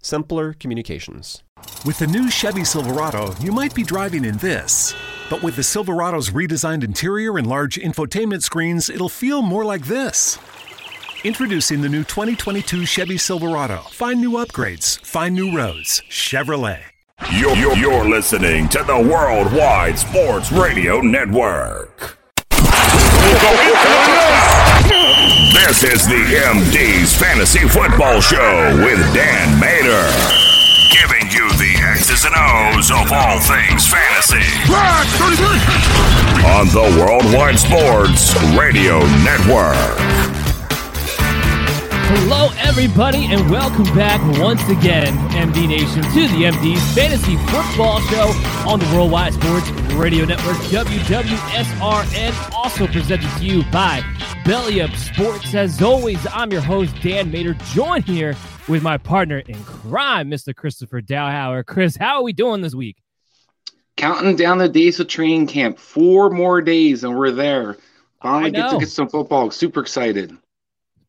simpler communications. With the new Chevy Silverado, you might be driving in this. But with the Silverado's redesigned interior and large infotainment screens, it'll feel more like this. Introducing the new 2022 Chevy Silverado. Find new upgrades, find new roads. Chevrolet. You're, you're, you're listening to the Worldwide Sports Radio Network. This is the MD's Fantasy Football Show with Dan Mater. Giving you the X's and O's of all things fantasy. On the Worldwide Sports Radio Network. Hello, everybody, and welcome back once again, MD Nation, to the MD's Fantasy Football Show on the Worldwide Sports Radio Network, WWSRN, also presented to you by Belly Up Sports. As always, I'm your host, Dan Mater, joined here with my partner in crime, Mr. Christopher Dowhauer. Chris, how are we doing this week? Counting down the days of training camp. Four more days, and we're there. Finally get to get some football. Super excited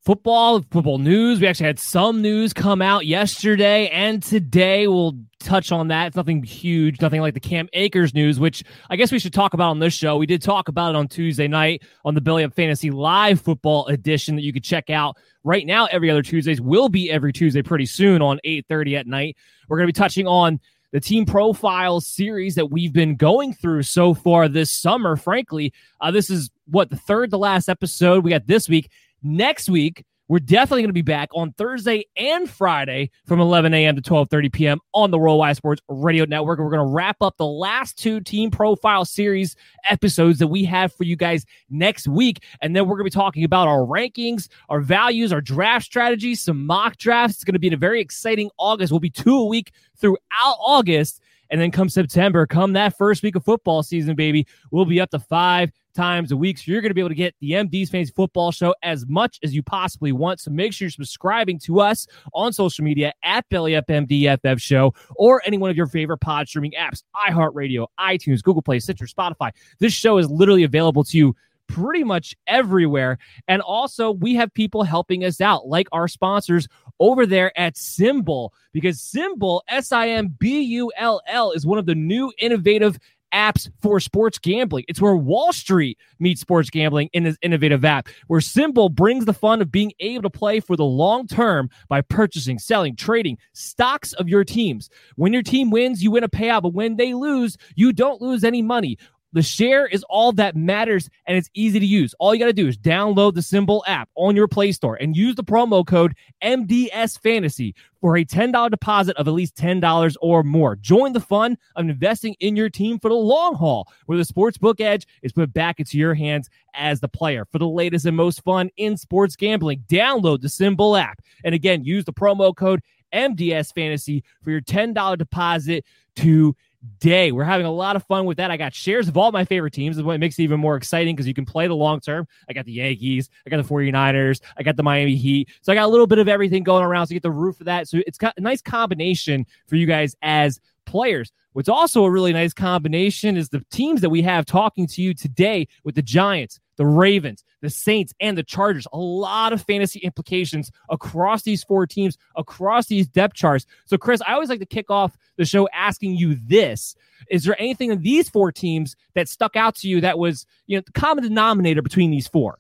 football, football news. We actually had some news come out yesterday and today. We'll touch on that. It's nothing huge, nothing like the Cam Akers news, which I guess we should talk about on this show. We did talk about it on Tuesday night on the Belly Up Fantasy Live Football Edition that you could check out right now. Every other Tuesdays will be every Tuesday pretty soon on 8:30 at night. We're going to be touching on the team profile series that we've been going through so far this summer. Frankly, uh, this is what the third to last episode we got this week. Next week, we're definitely going to be back on Thursday and Friday from 11 a.m. to 12:30 p.m. on the Worldwide Sports Radio Network. We're going to wrap up the last two team profile series episodes that we have for you guys next week, and then we're going to be talking about our rankings, our values, our draft strategies, some mock drafts. It's going to be a very exciting August. We'll be two a week throughout August, and then come September, come that first week of football season, baby, we'll be up to five times a week. So you're going to be able to get the MD's Fantasy Football Show as much as you possibly want. So make sure you're subscribing to us on social media at BellyUpMDFF Show or any one of your favorite pod streaming apps, iHeartRadio, iTunes, Google Play, Stitcher, Spotify. This show is literally available to you pretty much everywhere. And also, we have people helping us out, like our sponsors over there at SimBull, because SimBull, S I M B U L L, is one of the new innovative apps for sports gambling. It's where Wall Street meets sports gambling in this innovative app, where SimBull brings the fun of being able to play for the long term by purchasing, selling, trading stocks of your teams. When your team wins, you win a payout, but when they lose, you don't lose any money. The share is all that matters and it's easy to use. All you got to do is download the SimBull app on your Play Store and use the promo code MDS Fantasy for a $10 deposit of at least $10 or more. Join the fun of investing in your team for the long haul, where the sportsbook edge is put back into your hands as the player. For the latest and most fun in sports gambling, download the SimBull app. And again, use the promo code MDS Fantasy for your $10 deposit to day. We're having a lot of fun with that. I got shares of all my favorite teams, is what makes it even more exciting because you can play the long term. I got the Yankees, I got the 49ers, I got the Miami Heat. So I got a little bit of everything going around. So you get the roof of that. So it's got a nice combination for you guys as players. What's also a really nice combination is the teams that we have talking to you today with the Giants, the Ravens, the Saints, and the Chargers. A lot of fantasy implications across these four teams, across these depth charts. So, Chris, I always like to kick off the show asking you this. Is there anything in these four teams that stuck out to you that was, you know, the common denominator between these four?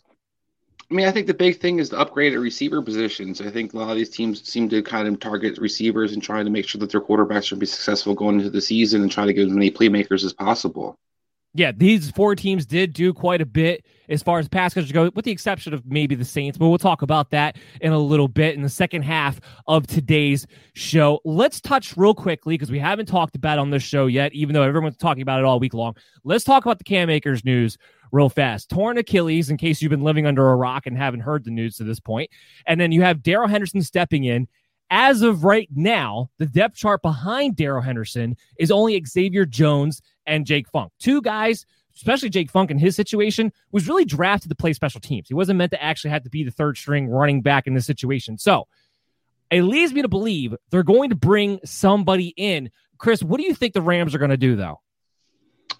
I mean, I think the big thing is the upgrade at receiver positions. I think a lot of these teams seem to kind of target receivers and trying to make sure that their quarterbacks will be successful going into the season and try to get as many playmakers as possible. Yeah, these four teams did do quite a bit as far as pass catchers go, with the exception of maybe the Saints, but we'll talk about that in a little bit in the second half of today's show. Let's touch real quickly because we haven't talked about on this show yet, even though everyone's talking about it all week long. Let's talk about the Cam Akers news real fast. Torn Achilles, in case you've been living under a rock and haven't heard the news to this point. And then you have Darrell Henderson stepping in. As of right now, the depth chart behind Darrell Henderson is only Xavier Jones and Jake Funk. Two guys, especially Jake Funk in his situation, was really drafted to play special teams. He wasn't meant to actually have to be the third string running back in this situation. So it leads me to believe they're going to bring somebody in. Chris, what do you think the Rams are going to do, though?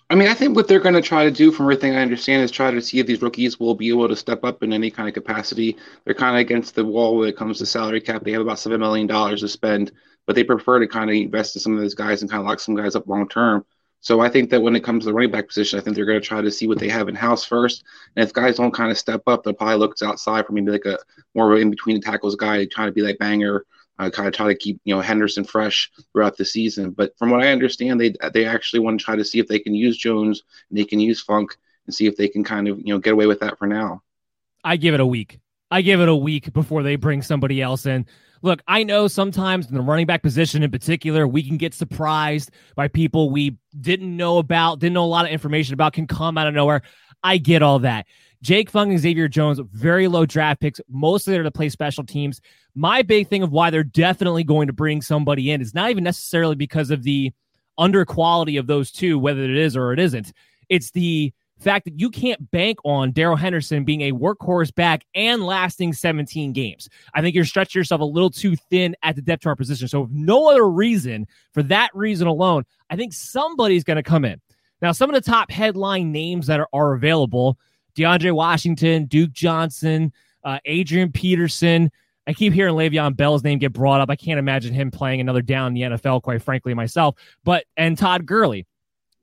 I mean, I think what they're going to try to do, from everything I understand, is try to see if these rookies will be able to step up in any kind of capacity. They're kind of against the wall when it comes to salary cap. They have about seven million dollars to spend, but they prefer to kind of invest in some of those guys and kind of lock some guys up long term. So I think that when it comes to the running back position, I think they're going to try to see what they have in house first. And if guys don't kind of step up, they'll probably look outside for maybe like a more of in between the tackles guy, trying to be like banger uh, kind of try to keep you know Henderson fresh throughout the season. But from what I understand, they they actually want to try to see if they can use Jones and they can use Funk and see if they can kind of you know get away with that for now. I give it a week. I give it a week before they bring somebody else in. Look, I know sometimes in the running back position in particular, we can get surprised by people we didn't know about, didn't know a lot of information about, can come out of nowhere. I get all that. Jake Funk and Xavier Jones, very low draft picks, mostly there to play special teams. My big thing of why they're definitely going to bring somebody in is not even necessarily because of the under quality of those two, whether it is or it isn't. It's the fact that you can't bank on Darrell Henderson being a workhorse back and lasting 17 games. I think you're stretching yourself a little too thin at the depth chart position. So, no other reason, for that reason alone, I think somebody's going to come in. Now, some of the top headline names that are, are available DeAndre Washington, Duke Johnson, uh, Adrian Peterson. I keep hearing Le'Veon Bell's name get brought up. I can't imagine him playing another down in the NFL, quite frankly, myself. But and Todd Gurley.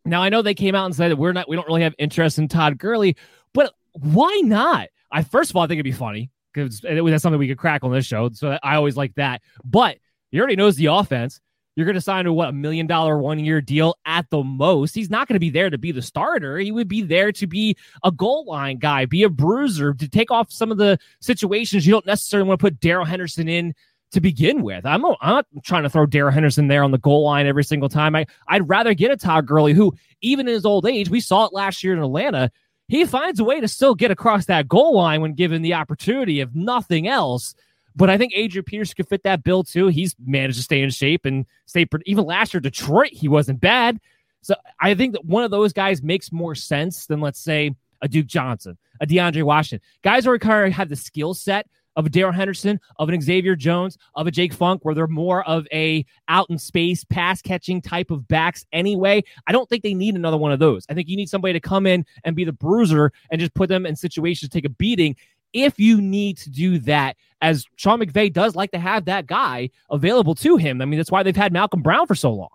Now I know they came out and said that we're not, we don't really have interest in Todd Gurley, but why not? I first of all I think it'd be funny because that's something we could crack on this show. So I always like that. But he already knows the offense. You're going to sign to what a million dollar one year deal at the most. He's not going to be there to be the starter. He would be there to be a goal line guy, be a bruiser, to take off some of the situations you don't necessarily want to put Darrell Henderson in to begin with. I'm, I'm not trying to throw Darrell Henderson there on the goal line every single time. I, I'd rather get a Todd Gurley who, even in his old age, we saw it last year in Atlanta. He finds a way to still get across that goal line when given the opportunity, if nothing else. But I think Adrian Peterson could fit that bill too. He's managed to stay in shape and stay. Even last year, Detroit, he wasn't bad. So I think that one of those guys makes more sense than let's say a Duke Johnson, a DeAndre Washington. Guys who kind of have the skill set of a Darrell Henderson, of an Xavier Jones, of a Jake Funk, where they're more of a out in space pass catching type of backs anyway. I don't think they need another one of those. I think you need somebody to come in and be the bruiser and just put them in situations to take a beating if you need to do that, as Sean McVay does like to have that guy available to him. I mean, that's why they've had Malcolm Brown for so long.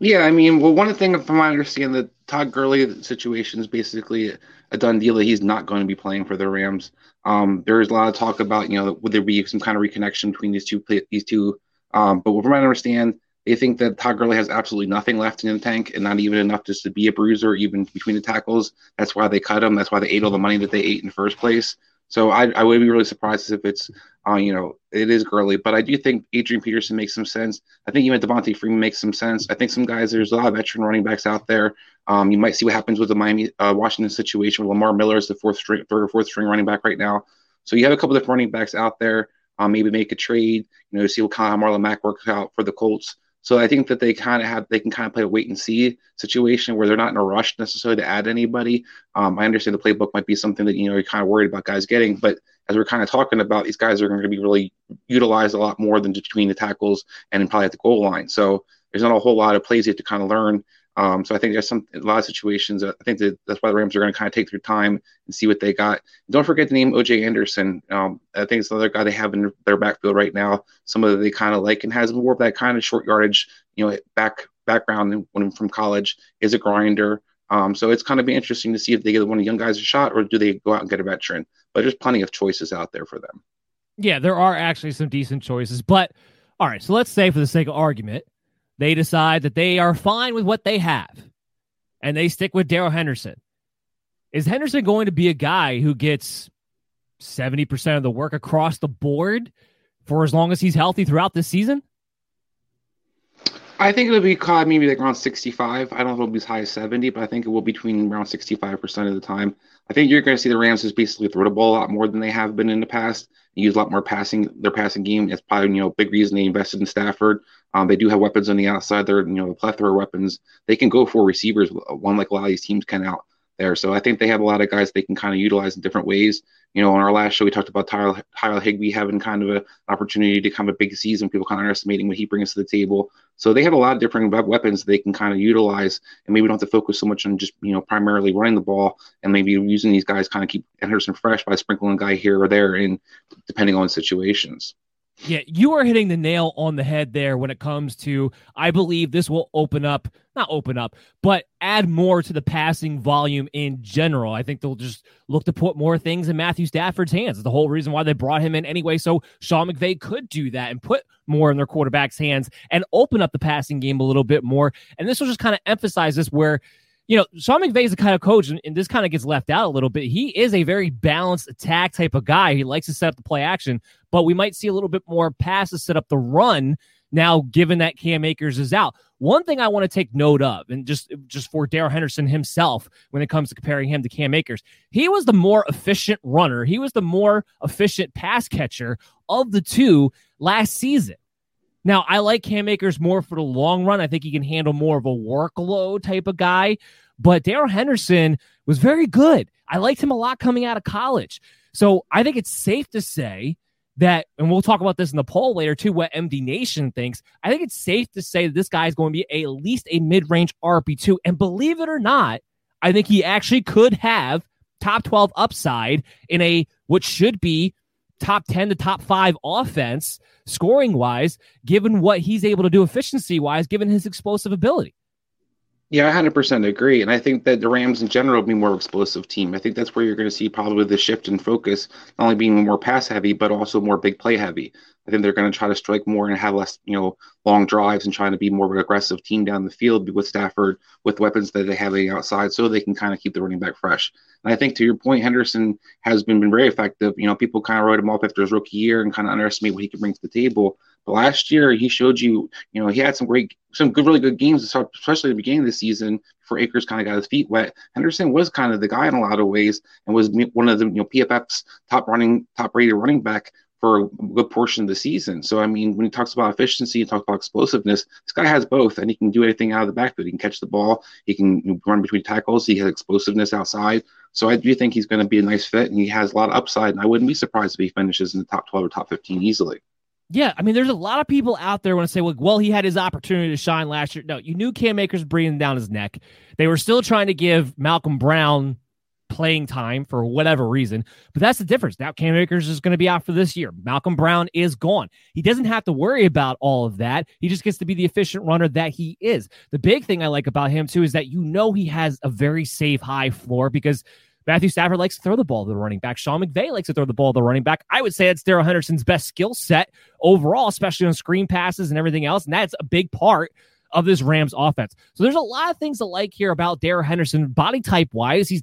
Yeah, I mean, well, one thing, from I understand, the Todd Gurley situation is basically a done deal that he's not going to be playing for the Rams. Um, there is a lot of talk about, you know, would there be some kind of reconnection between these two, these two. Um, but from what I understand, they think that Todd Gurley has absolutely nothing left in the tank and not even enough just to be a bruiser, even between the tackles. That's why they cut him. That's why they ate all the money that they ate in the first place. So I, I would be really surprised if it's, uh, you know, it is Gurley. But I do think Adrian Peterson makes some sense. I think even Devonta Freeman makes some sense. I think some guys, there's a lot of veteran running backs out there. Um, you might see what happens with the Miami uh, Washington situation. Lamar Miller is the fourth string, third or fourth string running back right now. So you have a couple different running backs out there. Um, maybe make a trade. You know, see what kind of Marlon Mack works out for the Colts. So I think that they kind of have they can kind of play a wait and see situation where they're not in a rush necessarily to add anybody. Um, I understand the playbook might be something that you know you're kind of worried about guys getting, but as we're kind of talking about, these guys are going to be really utilized a lot more than between the tackles and probably at the goal line. So there's not a whole lot of plays you have to kind of learn um, so I think there's some a lot of situations. I think that that's why the Rams are going to kind of take their time and see what they got. Don't forget the name OJ Anderson. Um, I think it's another guy they have in their backfield right now. Somebody they kind of like and has more of that kind of short yardage, you know, back background when from college. Is a grinder. Um, so it's kind of be interesting to see if they give one of the young guys a shot or do they go out and get a veteran. But there's plenty of choices out there for them. Yeah, there are actually some decent choices. But all right, so let's say for the sake of argument they decide that they are fine with what they have and they stick with Darrell Henderson. Is Henderson going to be a guy who gets 70% of the work across the board for as long as he's healthy throughout this season? I think it'll be maybe like around 65. I don't know if it'll be as high as 70, but I think it will be between around 65% of the time. I think you're going to see the Rams just basically throw the ball a lot more than they have been in the past. Use a lot more passing, their passing game. It's probably, you know, big reason they invested in Stafford. Um, they do have weapons on the outside. They're, you know, a plethora of weapons. They can go for receivers, one like a lot of these teams can out there. So I think they have a lot of guys they can kind of utilize in different ways. You know, on our last show, we talked about Tyler, Tyler Higbee having kind of an opportunity to come a big season. People kind of underestimating what he brings to the table. So they have a lot of different weapons they can kind of utilize, and maybe don't have to focus so much on just you know primarily running the ball, and maybe using these guys kind of keep Henderson fresh by sprinkling a guy here or there, and depending on situations. Yeah, you are hitting the nail on the head there when it comes to I believe this will open up, not open up, but add more to the passing volume in general. I think they'll just look to put more things in Matthew Stafford's hands. It's the whole reason why they brought him in anyway. So Sean McVay could do that and put more in their quarterback's hands and open up the passing game a little bit more. And this will just kind of emphasize this where you know, Sean McVay is the kind of coach, and, this kind of gets left out a little bit. He is a very balanced attack type of guy. He likes to set up the play action, but we might see a little bit more passes set up the run now, given that Cam Akers is out. One thing I want to take note of, and just just for Darrell Henderson himself, when it comes to comparing him to Cam Akers, he was the more efficient runner. He was the more efficient pass catcher of the two last season. Now, I like Cam Akers more for the long run. I think he can handle more of a workload type of guy. But Darrell Henderson was very good. I liked him a lot coming out of college. So I think it's safe to say that, and we'll talk about this in the poll later too, what MD Nation thinks. I think it's safe to say that this guy is going to be at least a mid range RB2. And believe it or not, I think he actually could have top 12 upside in a what should be top 10 to top five offense scoring wise, given what he's able to do efficiency wise, given his explosive ability. Yeah, I 100% agree. And I think that the Rams in general will be more explosive team. I think that's where you're going to see probably the shift in focus, not only being more pass heavy, but also more big play heavy. I think they're going to try to strike more and have less, you know, long drives and trying to be more of an aggressive team down the field with Stafford with weapons that they have outside so they can kind of keep the running back fresh. And I think to your point, Henderson has been, been very effective. You know, people kind of wrote him off after his rookie year and kind of underestimate what he can bring to the table. Last year he showed you, you know, he had some great, some good, really good games, especially at the beginning of the season before Akers kind of got his feet wet. Henderson was kind of the guy in a lot of ways and was one of the, you know, PFF's top running, top rated running back for a good portion of the season. So, I mean, when he talks about efficiency and talks about explosiveness, this guy has both, and he can do anything out of the backfield. He can catch the ball, he can run between tackles, he has explosiveness outside. So, I do think he's going to be a nice fit, and he has a lot of upside. And I wouldn't be surprised if he finishes in the top 12 or top 15 easily. Yeah, I mean, there's a lot of people out there want to say, well, well, he had his opportunity to shine last year. No, you knew Cam Akers breathing down his neck. They were still trying to give Malcolm Brown playing time for whatever reason. But that's the difference. Now Cam Akers is going to be out for this year. Malcolm Brown is gone. He doesn't have to worry about all of that. He just gets to be the efficient runner that he is. The big thing I like about him too is that you know he has a very safe high floor because Matthew Stafford likes to throw the ball to the running back. Sean McVay likes to throw the ball to the running back. I would say it's Darrell Henderson's best skill set overall, especially on screen passes and everything else. And that's a big part of this Rams offense. So there's a lot of things to like here about Darrell Henderson, body type wise. He's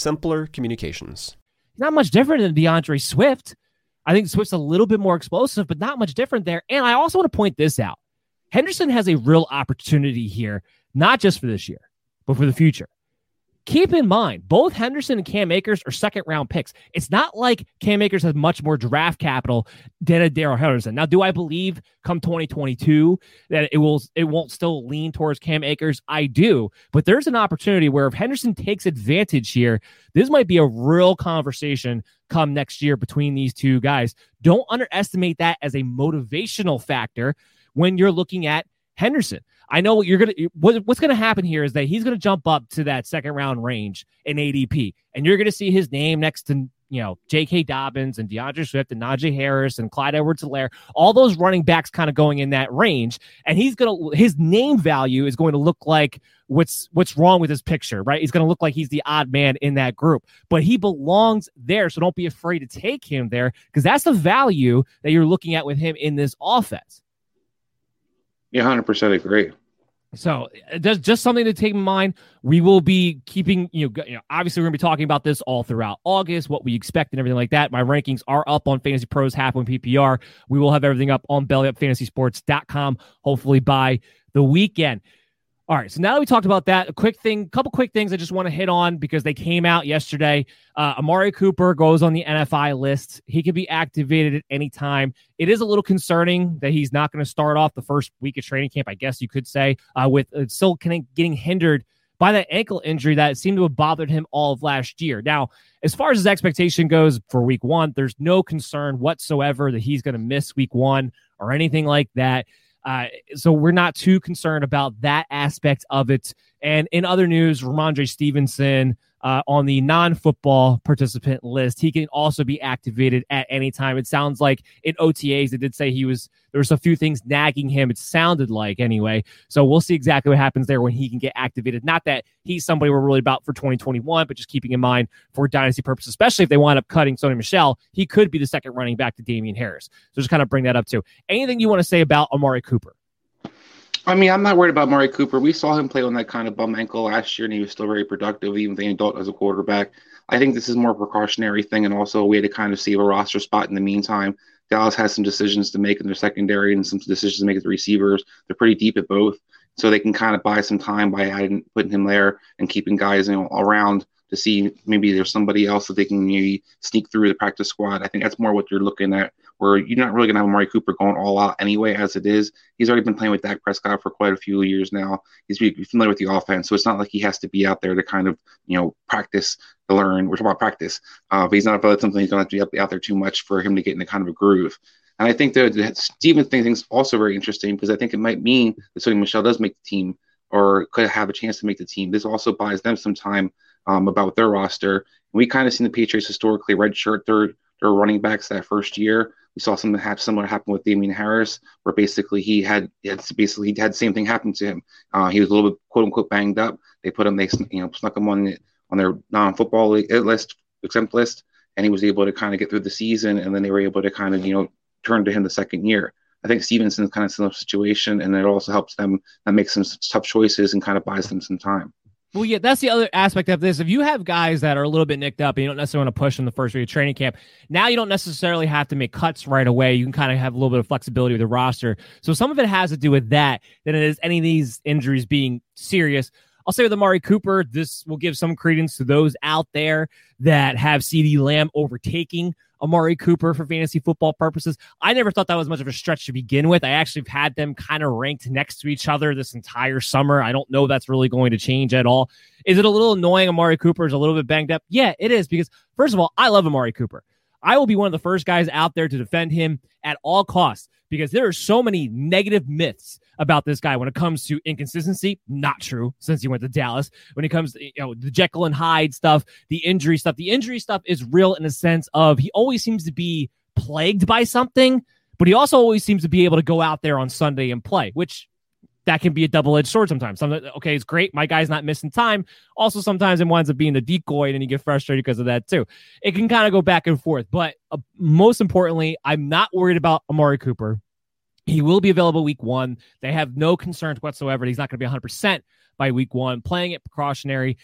simpler communications not much different than D'Andre Swift. I think Swift's a little bit more explosive, but not much different there. And I also want to point this out Henderson has a real opportunity here, not just for this year, but for the future. Keep in mind, both Henderson and Cam Akers are second round picks. It's not like Cam Akers has much more draft capital than a Darrell Henderson. Now, do I believe come 2022 that it will it won't still lean towards Cam Akers? I do, but there's an opportunity where if Henderson takes advantage here, this might be a real conversation come next year between these two guys. Don't underestimate that as a motivational factor when you're looking at Henderson. I know what you're gonna what, what's gonna happen here is that he's gonna jump up to that second round range in ADP, and you're gonna see his name next to you know J.K. Dobbins and D'Andre Swift and Najee Harris and Clyde Edwards-Helaire, all those running backs kind of going in that range, and he's gonna his name value is going to look like what's what's wrong with his picture, right? He's going to look like he's the odd man in that group, but he belongs there, so don't be afraid to take him there because that's the value that you're looking at with him in this offense. Yeah, hundred percent agree. So that's just something to take in mind. We will be keeping, you know, you know, obviously we're gonna be talking about this all throughout August, what we expect and everything like that. My rankings are up on Fantasy Pros half one PPR. We will have everything up on bellyupfantasysports.com, hopefully by the weekend. All right. So now that we talked about that, a quick thing, couple quick things I just want to hit on because they came out yesterday. Uh, Amari Cooper goes on the NFI list. He could be activated at any time. It is a little concerning that he's not going to start off the first week of training camp, I guess you could say, uh, with uh, still getting hindered by that ankle injury that seemed to have bothered him all of last year. Now, as far as his expectation goes for week one, there's no concern whatsoever that he's going to miss week one or anything like that. Uh, so we're not too concerned about that aspect of it. And in other news, Rhamondre Stevenson uh, on the non-football participant list. He can also be activated at any time. It sounds like in OTAs, they did say he was there was a few things nagging him. It sounded like anyway. So we'll see exactly what happens there when he can get activated. Not that he's somebody we're really about for 2021, but just keeping in mind for dynasty purposes, especially if they wind up cutting Sony Michel, he could be the second running back to Damien Harris. So just kind of bring that up too. Anything you want to say about Amari Cooper? I mean, I'm not worried about Murray Cooper. We saw him play on that kind of bum ankle last year, and he was still very productive, even the adult as a quarterback. I think this is more a precautionary thing and also a way to kind of save a roster spot in the meantime. Dallas has some decisions to make in their secondary and some decisions to make at the receivers. They're pretty deep at both, so they can kind of buy some time by adding, putting him there and keeping guys you know, around to see maybe there's somebody else that they can maybe sneak through the practice squad. I think that's more what you're looking at, where you're not really going to have Amari Cooper going all out anyway, as it is. He's already been playing with Dak Prescott for quite a few years now. He's familiar with the offense, so it's not like he has to be out there to kind of, you know, practice to learn. We're talking about practice, uh, but he's not about something he's going to have to be out there too much for him to get in a kind of a groove. And I think that the Stevens thing is also very interesting because I think it might mean that Sony Michel does make the team or could have a chance to make the team. This also buys them some time um, about their roster. we kind of seen the Patriots historically redshirt their their running backs that first year. We saw something happen, similar happen with Damien Harris, where basically he had, had basically he had the same thing happen to him. Uh, he was a little bit quote unquote banged up. They put him, they you know snuck him on on their non-football list, exempt list, and he was able to kind of get through the season. And then they were able to kind of you know turn to him the second year. I think Stevenson's kind of similar situation, and it also helps them that makes some tough choices and kind of buys them some time. Well, yeah, that's the other aspect of this. If you have guys that are a little bit nicked up and you don't necessarily want to push in the first week of training camp, now you don't necessarily have to make cuts right away. You can kind of have a little bit of flexibility with the roster. So some of it has to do with that than it is any of these injuries being serious. I'll say with Amari Cooper, this will give some credence to those out there that have CeeDee Lamb overtaking Amari Cooper for fantasy football purposes. I never thought that was much of a stretch to begin with. I actually have had them kind of ranked next to each other this entire summer. I don't know that's really going to change at all. Is it a little annoying? Amari Cooper is a little bit banged up. Yeah, it is because first of all, I love Amari Cooper. I will be one of the first guys out there to defend him at all costs because there are so many negative myths about this guy when it comes to inconsistency. Not true since he went to Dallas. When it comes to you know the Jekyll and Hyde stuff, the injury stuff, the injury stuff is real in a sense of he always seems to be plagued by something, but he also always seems to be able to go out there on Sunday and play, which that can be a double edged sword sometimes. Some, okay, it's great. My guy's not missing time. Also, sometimes it winds up being a decoy and you get frustrated because of that too. It can kind of go back and forth. But uh, most importantly, I'm not worried about Amari Cooper. He will be available week one. They have no concerns whatsoever. He's not going to be 100% by week one, playing it precautionary.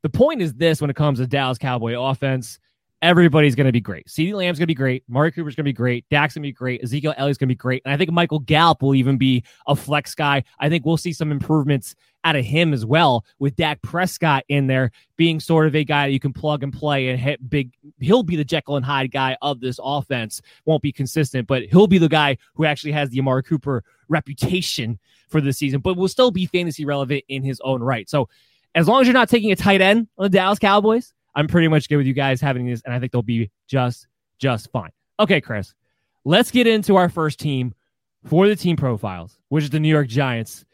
The point is this when it comes to Dallas Cowboy offense everybody's going to be great. CeeDee Lamb's going to be great. Mari Cooper's going to be great. Dak's going to be great. Ezekiel Elliott's going to be great. And I think Michael Gallup will even be a flex guy. I think we'll see some improvements out of him as well with Dak Prescott in there being sort of a guy that you can plug and play and hit big. He'll be the Jekyll and Hyde guy of this offense. Won't be consistent, but he'll be the guy who actually has the Amari Cooper reputation for the season, but will still be fantasy relevant in his own right. So as long as you're not taking a tight end on the Dallas Cowboys, I'm pretty much good with you guys having this, and I think they'll be just just fine. Okay, Chris, let's get into our first team for the team profiles, which is the New York Giants.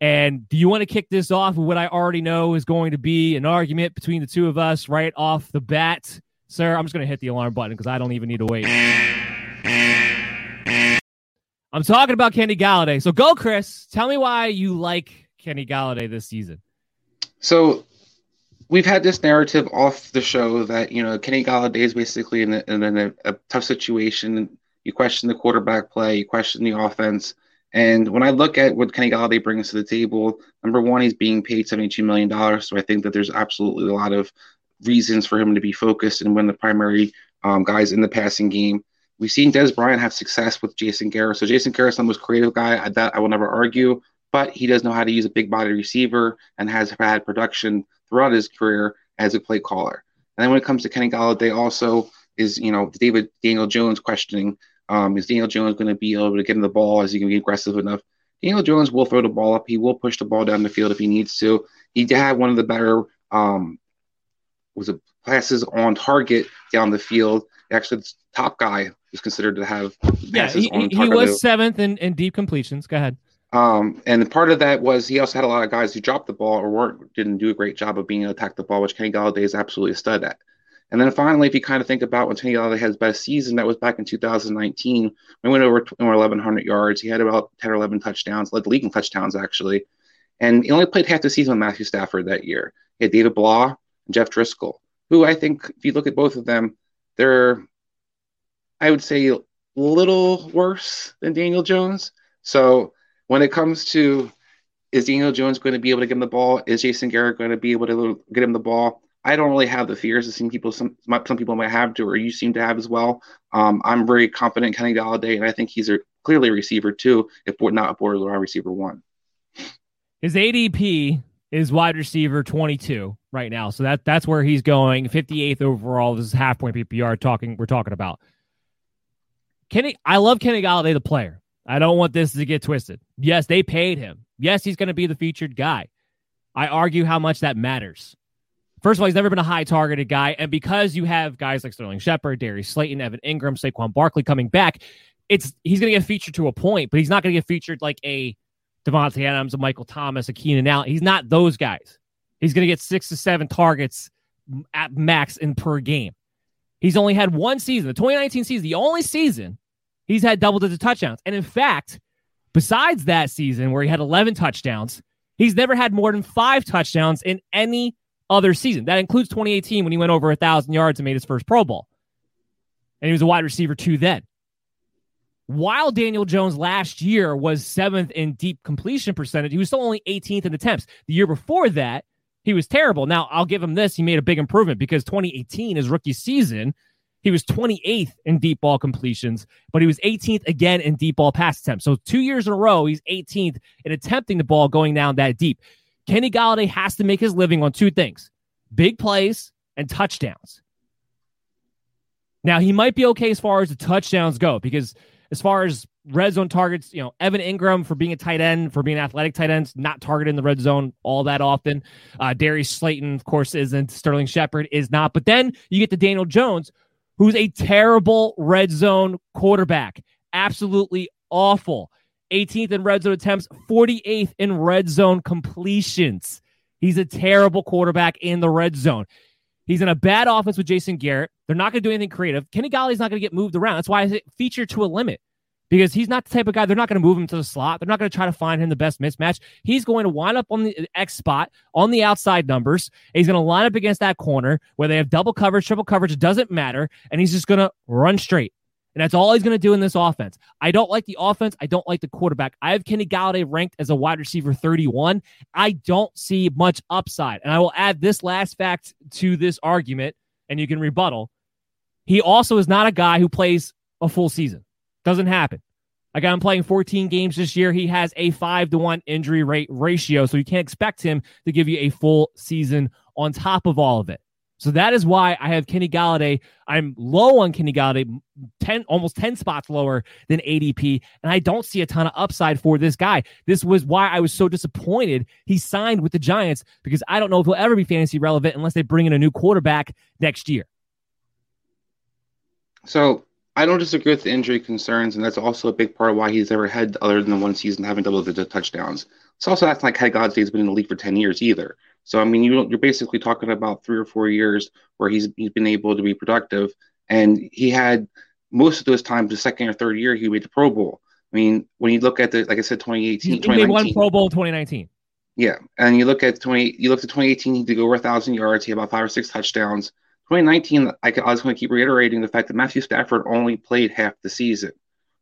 And do you want to kick this off with what I already know is going to be an argument between the two of us right off the bat? Sir, I'm just going to hit the alarm button because I don't even need to wait. I'm talking about Kenny Golladay. So go, Chris. Tell me why you like Kenny Golladay this season. So we've had this narrative off the show that you know Kenny Golladay is basically in, a, in a, a, tough situation. You question the quarterback play, you question the offense, and when I look at what Kenny Golladay brings to the table, number one, he's being paid seventy-two million dollars, so I think that there's absolutely a lot of reasons for him to be focused and win the primary um, guys in the passing game. We've seen Dez Bryant have success with Jason Garrett, so Jason Garrett's the most creative guy. That I will never argue but he does know how to use a big body receiver and has had production throughout his career as a play caller. And then when it comes to Kenny Golladay, also is you know David Daniel Jones questioning um, is Daniel Jones going to be able to get him the ball? Is he going to be aggressive enough? Daniel Jones will throw the ball up. He will push the ball down the field if he needs to. He had one of the better um, was it passes on target down the field. Actually, the top guy is considered to have yeah. He, he was seventh in, in deep completions. Go ahead. Um, and part of that was he also had a lot of guys who dropped the ball or weren't didn't do a great job of being able to attack the ball, which Kenny Golladay is absolutely a stud at. And then finally, if you kind of think about when Kenny Golladay had his best season, that was back in 2019. We went over, over 1,100 yards. He had about 10 or 11 touchdowns, led the league in touchdowns actually. And he only played half the season with Matthew Stafford that year. He had David and Jeff Driskel, who I think, if you look at both of them, they're, I would say, a little worse than Daniel Jones. So when it comes to is Daniel Jones going to be able to get him the ball? Is Jason Garrett going to be able to get him the ball? I don't really have the fears that some people some some people might have to, or you seem to have as well. Um, I'm very confident in Kenny Golladay, and I think he's a clearly a receiver too, if not a borderline receiver one. His ADP is wide receiver 22 right now, so that that's where he's going. 58th overall. This is half point PPR talking. We're talking about Kenny. I love Kenny Golladay, the player. I don't want this to get twisted. Yes, they paid him. Yes, he's going to be the featured guy. I argue how much that matters. First of all, he's never been a high targeted guy. And because you have guys like Sterling Shepard, Darius Slayton, Evan Engram, Saquon Barkley coming back, it's he's going to get featured to a point, but he's not going to get featured like a Davante Adams, a Michael Thomas, a Keenan Allen. He's not those guys. He's going to get six to seven targets at max in per game. He's only had one season, the 2019 season, the only season he's had double digit touchdowns. And in fact, besides that season where he had 11 touchdowns, he's never had more than five touchdowns in any other season. That includes 2018 when he went over a 1,000 yards and made his first Pro Bowl. And he was a wide receiver too then. While Daniel Jones last year was seventh in deep completion percentage, he was still only 18th in attempts. The year before that, he was terrible. Now, I'll give him this. He made a big improvement because 2018, his rookie season, he was 28th in deep ball completions, but he was 18th again in deep ball pass attempts. So two years in a row, he's 18th in attempting the ball going down that deep. Kenny Golladay has to make his living on two things big plays and touchdowns. Now, he might be okay as far as the touchdowns go because as far as red zone targets, you know, Evan Engram for being a tight end, for being athletic tight end, not targeted in the red zone all that often. Uh, Darius Slayton, of course, isn't. Sterling Shepard is not. But then you get to Daniel Jones, who's a terrible red zone quarterback. Absolutely awful. 18th in red zone attempts, 48th in red zone completions. He's a terrible quarterback in the red zone. He's in a bad offense with Jason Garrett. They're not going to do anything creative. Kenny Golladay's not going to get moved around. That's why I feature to a limit because he's not the type of guy. They're not going to move him to the slot. They're not going to try to find him the best mismatch. He's going to wind up on the uh, X spot on the outside numbers. He's going to line up against that corner where they have double coverage, triple coverage. It doesn't matter. And he's just going to run straight. And that's all he's going to do in this offense. I don't like the offense. I don't like the quarterback. I have Kenny Golladay ranked as a wide receiver 31. I don't see much upside. And I will add this last fact to this argument, and you can rebuttal. He also is not a guy who plays a full season. Doesn't happen. I got him playing 14 games this year. He has a five to one injury rate ratio. So you can't expect him to give you a full season on top of all of it. So that is why I have Kenny Golladay. I'm low on Kenny Golladay, 10 almost 10 spots lower than ADP, and I don't see a ton of upside for this guy. This was why I was so disappointed he signed with the Giants because I don't know if he'll ever be fantasy relevant unless they bring in a new quarterback next year. So I don't disagree with the injury concerns, and that's also a big part of why he's ever had other than the one season having double digit touchdowns. It's also that's like Kenny Golladay's been in the league for 10 years either. So I mean, you, you're basically talking about three or four years where he's he's been able to be productive, and he had most of those times the second or third year he made the Pro Bowl. I mean, when you look at the like I said, 2018, he made one Pro Bowl in 2019. Yeah, and you look at 20, you look at 2018, he did go over a thousand yards, he had about five or six touchdowns. 2019, I, I was going to keep reiterating the fact that Matthew Stafford only played half the season,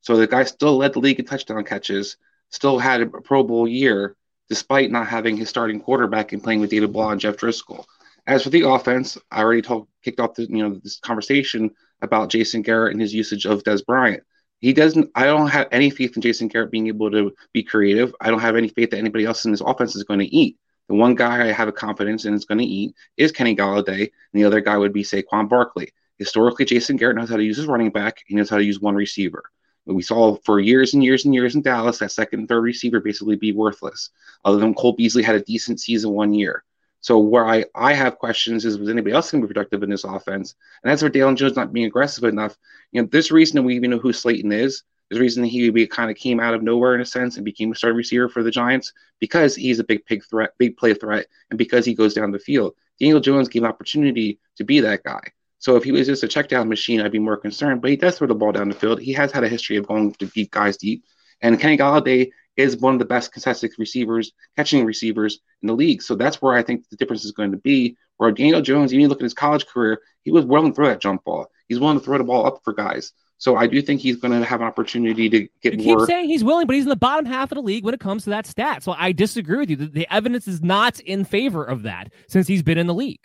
so the guy still led the league in touchdown catches, still had a Pro Bowl year, despite not having his starting quarterback and playing with David Blough and Jeff Driskel. As for the offense, I already told, kicked off the, you know this conversation about Jason Garrett and his usage of Dez Bryant. He doesn't. I don't have any faith in Jason Garrett being able to be creative. I don't have any faith that anybody else in this offense is going to eat. The one guy I have a confidence in is going to eat is Kenny Golladay, and the other guy would be Saquon Barkley. Historically, Jason Garrett knows how to use his running back. He knows how to use one receiver. But We saw for years and years and years in Dallas that second and third receiver basically be worthless. Other than Cole Beasley had a decent season one year. So where I, I have questions is was anybody else going to be productive in this offense? And that's where Daniel Jones not being aggressive enough. You know, there's reason that we even know who Slayton is. There's reason that he kind of came out of nowhere in a sense and became a starting receiver for the Giants because he's a big pig threat, big play threat, and because he goes down the field. Daniel Jones gave an opportunity to be that guy. So if he was just a check down machine, I'd be more concerned. But he does throw the ball down the field. He has had a history of going to deep guys deep. And Kenny Golladay is one of the best contested receivers, catching receivers in the league. So that's where I think the difference is going to be. Where Daniel Jones, even look at his college career, he was willing to throw that jump ball. He's willing to throw the ball up for guys. So I do think he's going to have an opportunity to get you more. keep saying he's willing, but he's in the bottom half of the league when it comes to that stat. So I disagree with you. The, the evidence is not in favor of that since he's been in the league.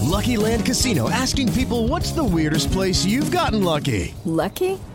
Lucky Land Casino asking people what's the weirdest place you've gotten lucky? Lucky?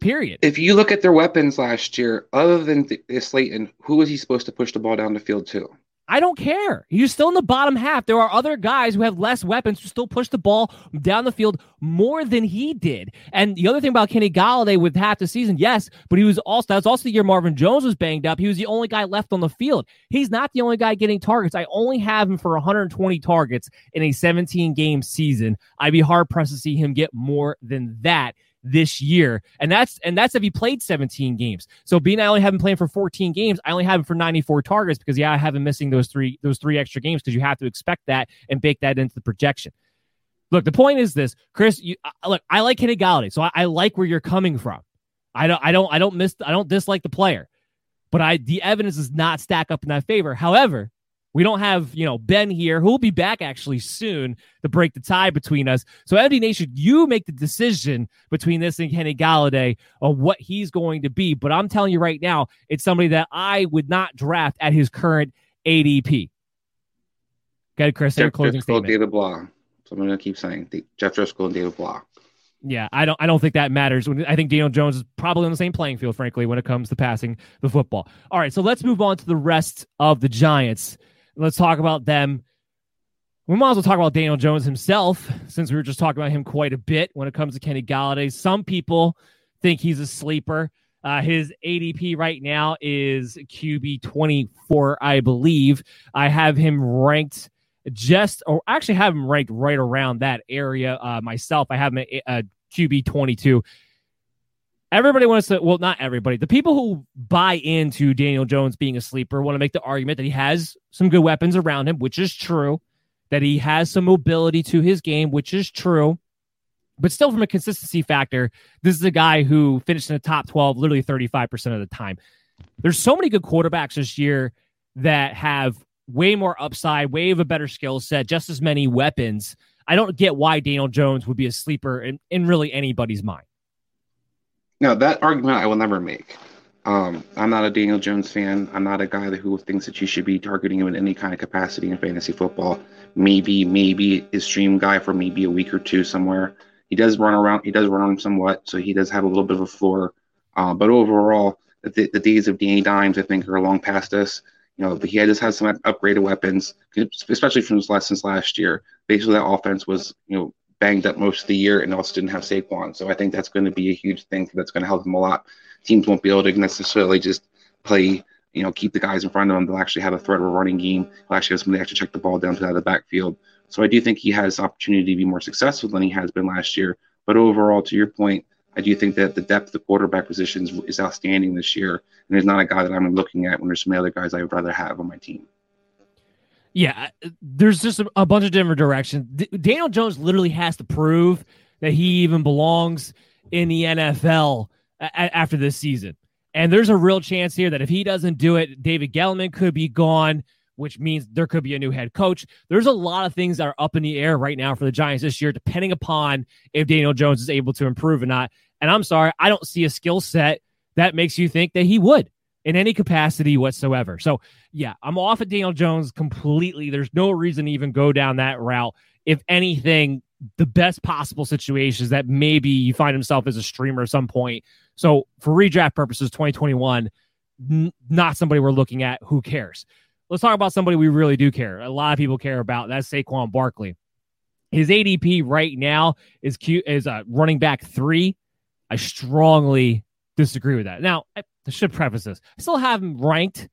Period. If you look at their weapons last year, other than Th- Slayton, who was he supposed to push the ball down the field to? I don't care. He's still in the bottom half. There are other guys who have less weapons who still push the ball down the field more than he did. And the other thing about Kenny Golladay with half the season, yes, but he was also that's also the year Marvin Jones was banged up. He was the only guy left on the field. He's not the only guy getting targets. I only have him for 120 targets in a 17 game season. I'd be hard pressed to see him get more than that this year. And that's and that's if he played 17 games. So being I only have him playing for 14 games, I only have him for 94 targets because yeah, I have him missing those three those three extra games because you have to expect that and bake that into the projection. Look, the point is this, Chris. You, look, I like Kenny Golladay, so I, I like where you're coming from. I don't, I don't, I don't miss, I don't dislike the player, but I the evidence does not stack up in that favor. However, we don't have, you know, Ben here, who will be back actually soon to break the tie between us. So, MD Nation, you make the decision between this and Kenny Golladay on what he's going to be. But I'm telling you right now, it's somebody that I would not draft at his current ADP. Go ahead, Chris. Jeff closing Driskel, statement. David Blah. So I'm going to keep saying Jeff Driskel and David Blah. Yeah, I don't. I don't think that matters. I think Daniel Jones is probably on the same playing field, frankly, when it comes to passing the football. All right, so let's move on to the rest of the Giants. Let's talk about them. We might as well talk about Daniel Jones himself, since we were just talking about him quite a bit when it comes to Kenny Golladay. Some people think he's a sleeper. Uh, his ADP right now is QB 24, I believe. I have him ranked just, or actually have him ranked right around that area uh, myself. I have him at uh, QB 22 everybody wants to well not everybody the people who buy into daniel jones being a sleeper want to make the argument that he has some good weapons around him which is true that he has some mobility to his game which is true but still from a consistency factor this is a guy who finished in the top 12 literally 35% of the time. There's so many good quarterbacks this year that have way more upside way of a better skill set just as many weapons. I don't get why daniel jones would be a sleeper in, in really anybody's mind no, that argument I will never make. Um, I'm not a Daniel Jones fan. I'm not a guy who thinks that you should be targeting him in any kind of capacity in fantasy football. Maybe, maybe his stream guy for maybe a week or two somewhere. He does run around. He does run on somewhat, so he does have a little bit of a floor. Uh, but overall, the, the days of Danny Dimes, I think, are long past us. You know, but he just has some upgraded weapons, especially from his lessons last year. Basically, that offense was, you know, banged up most of the year and also didn't have Saquon. So I think that's going to be a huge thing that's going to help him a lot. Teams won't be able to necessarily just play, you know, keep the guys in front of them. They'll actually have a threat of a running game. They'll actually have somebody actually check the ball down to the backfield. So I do think he has opportunity to be more successful than he has been last year. But overall, to your point, I do think that the depth of the quarterback positions is outstanding this year. And there's not a guy that I'm looking at when there's some other guys I would rather have on my team. Yeah, uh, there's just a, a bunch of different directions. D- Daniel Jones literally has to prove that he even belongs in the NFL a- after this season. And there's a real chance here that if he doesn't do it, David Gettleman could be gone, which means there could be a new head coach. There's a lot of things that are up in the air right now for the Giants this year, depending upon if Daniel Jones is able to improve or not. And I'm sorry, I don't see a skill set that makes you think that he would in any capacity whatsoever. So, yeah, I'm off of Daniel Jones completely. There's no reason to even go down that route. If anything, the best possible situation is that maybe you find himself as a streamer at some point. So, for redraft purposes, 2021, n- not somebody we're looking at. Who cares? Let's talk about somebody we really do care. A lot of people care about. That's Saquon Barkley. His ADP right now is cute is a running back three. I strongly disagree with that. Now, I, I should preface this. I still have him ranked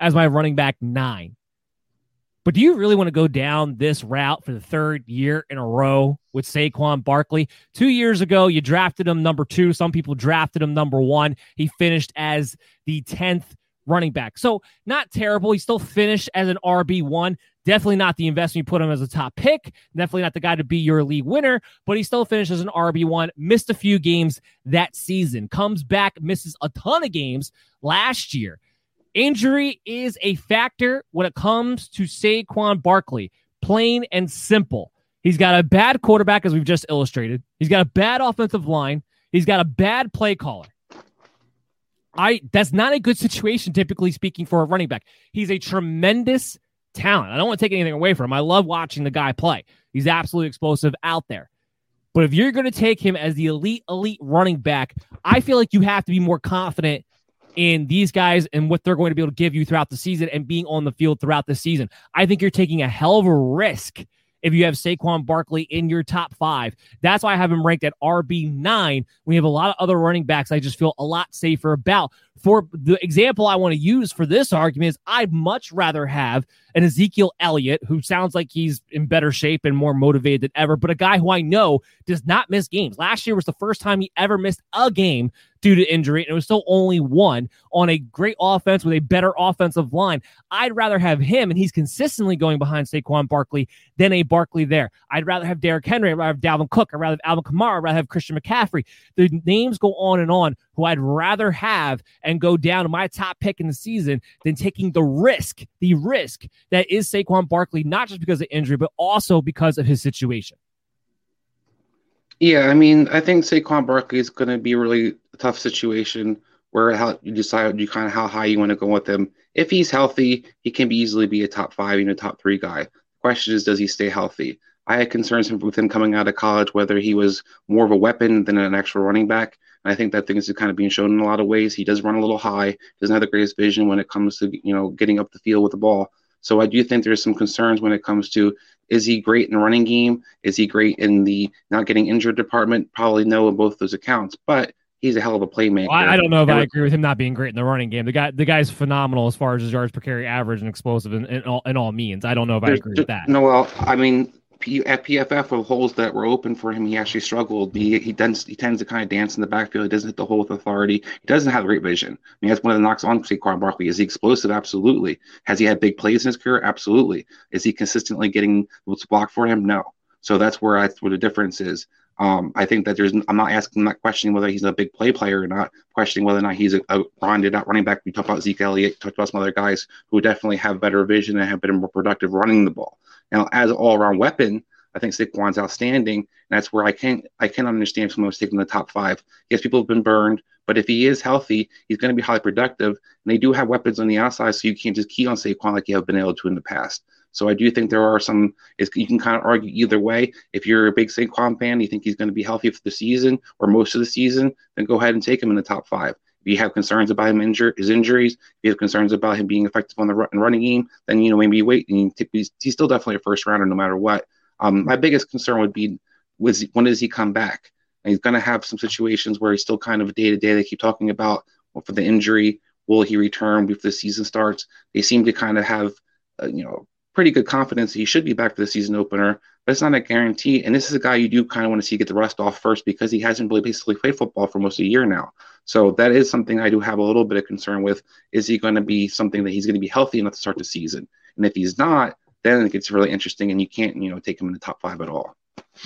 as my running back nine. But do you really want to go down this route for the third year in a row with Saquon Barkley? Two years ago, you drafted him number two. Some people drafted him number one. He finished as the 10th running back. So, not terrible. He still finished as an RB1. Definitely not the investment you put him as a top pick. Definitely not the guy to be your league winner, but he still finished as an RB1. Missed a few games that season. Comes back, misses a ton of games last year. Injury is a factor when it comes to Saquon Barkley. Plain and simple. He's got a bad quarterback, as we've just illustrated. He's got a bad offensive line. He's got a bad play caller. I that's not a good situation, typically speaking, for a running back. He's a tremendous talent. I don't want to take anything away from him. I love watching the guy play. He's absolutely explosive out there. But if you're going to take him as the elite, elite running back, I feel like you have to be more confident in these guys and what they're going to be able to give you throughout the season and being on the field throughout the season. I think you're taking a hell of a risk if you have Saquon Barkley in your top five. That's why I have him ranked at RB9. We have a lot of other running backs I just feel a lot safer about. For the example I want to use for this argument is I'd much rather have an Ezekiel Elliott, who sounds like he's in better shape and more motivated than ever, but a guy who I know does not miss games. Last year was the first time he ever missed a game due to injury, and it was still only one on a great offense with a better offensive line. I'd rather have him, and he's consistently going behind Saquon Barkley than a Barkley there. I'd rather have Derrick Henry. I'd rather have Dalvin Cook. I'd rather have Alvin Kamara. I'd rather have Christian McCaffrey. The names go on and on who I'd rather have and go down to my top pick in the season than taking the risk, the risk that is Saquon Barkley, not just because of injury, but also because of his situation. Yeah, I mean, I think Saquon Barkley is going to be a really tough situation where how you decide you kind of how high you want to go with him. If he's healthy, he can be easily be a top five, even a top three guy. The question is, does he stay healthy? I had concerns with him coming out of college, whether he was more of a weapon than an actual running back. And I think that thing is kind of being shown in a lot of ways. He does run a little high, doesn't have the greatest vision when it comes to you know getting up the field with the ball. So I do think there's some concerns when it comes to is he great in the running game? Is he great in the not getting injured department? Probably no in both those accounts, but he's a hell of a playmaker. Well, I don't know if I agree with him not being great in the running game. The guy, the guy's phenomenal as far as his yards per carry average and explosive in, in all in all means. I don't know if I agree with that. No, well, I mean, At PFF with holes that were open for him, he actually struggled. He he tends he tends to kind of dance in the backfield. He doesn't hit the hole with authority. He doesn't have great vision. I mean, that's one of the knocks on Saquon Barkley. Is he explosive? Absolutely. Has he had big plays in his career? Absolutely. Is he consistently getting what's blocked for him? No. So that's where I where the difference is. Um, I think that there's. I'm not asking, I'm not questioning whether he's a big play player or not. Questioning whether or not he's a, a rounded out running back. We talked about Zeke Elliott. Talked about some other guys who definitely have better vision and have been more productive running the ball. Now, as an all-around weapon, I think Saquon's outstanding. And that's where I can't I can't understand someone was taking the top five. Yes, people have been burned, but if he is healthy, he's going to be highly productive. And they do have weapons on the outside, so you can't just key on Saquon like you have been able to in the past. So I do think there are some. you can kind of argue either way. If you're a big Saquon fan, you think he's going to be healthy for the season or most of the season, then go ahead and take him in the top five. If you have concerns about him injure his injuries, if you have concerns about him being effective on the run, running game, then you know maybe you wait and you he's, he's still definitely a first rounder no matter what. Um, my biggest concern would be was when does he come back? And he's going to have some situations where he's still kind of day to day. They keep talking about well, for the injury, will he return before the season starts? They seem to kind of have, uh, you know, pretty good confidence he should be back for the season opener, but it's not a guarantee. And this is a guy you do kind of want to see get the rust off first because he hasn't really basically played football for most of the year now. So that is something I do have a little bit of concern with. Is he going to be something that he's going to be healthy enough to start the season? And if he's not, then it gets really interesting and you can't, you know, take him in the top five at all.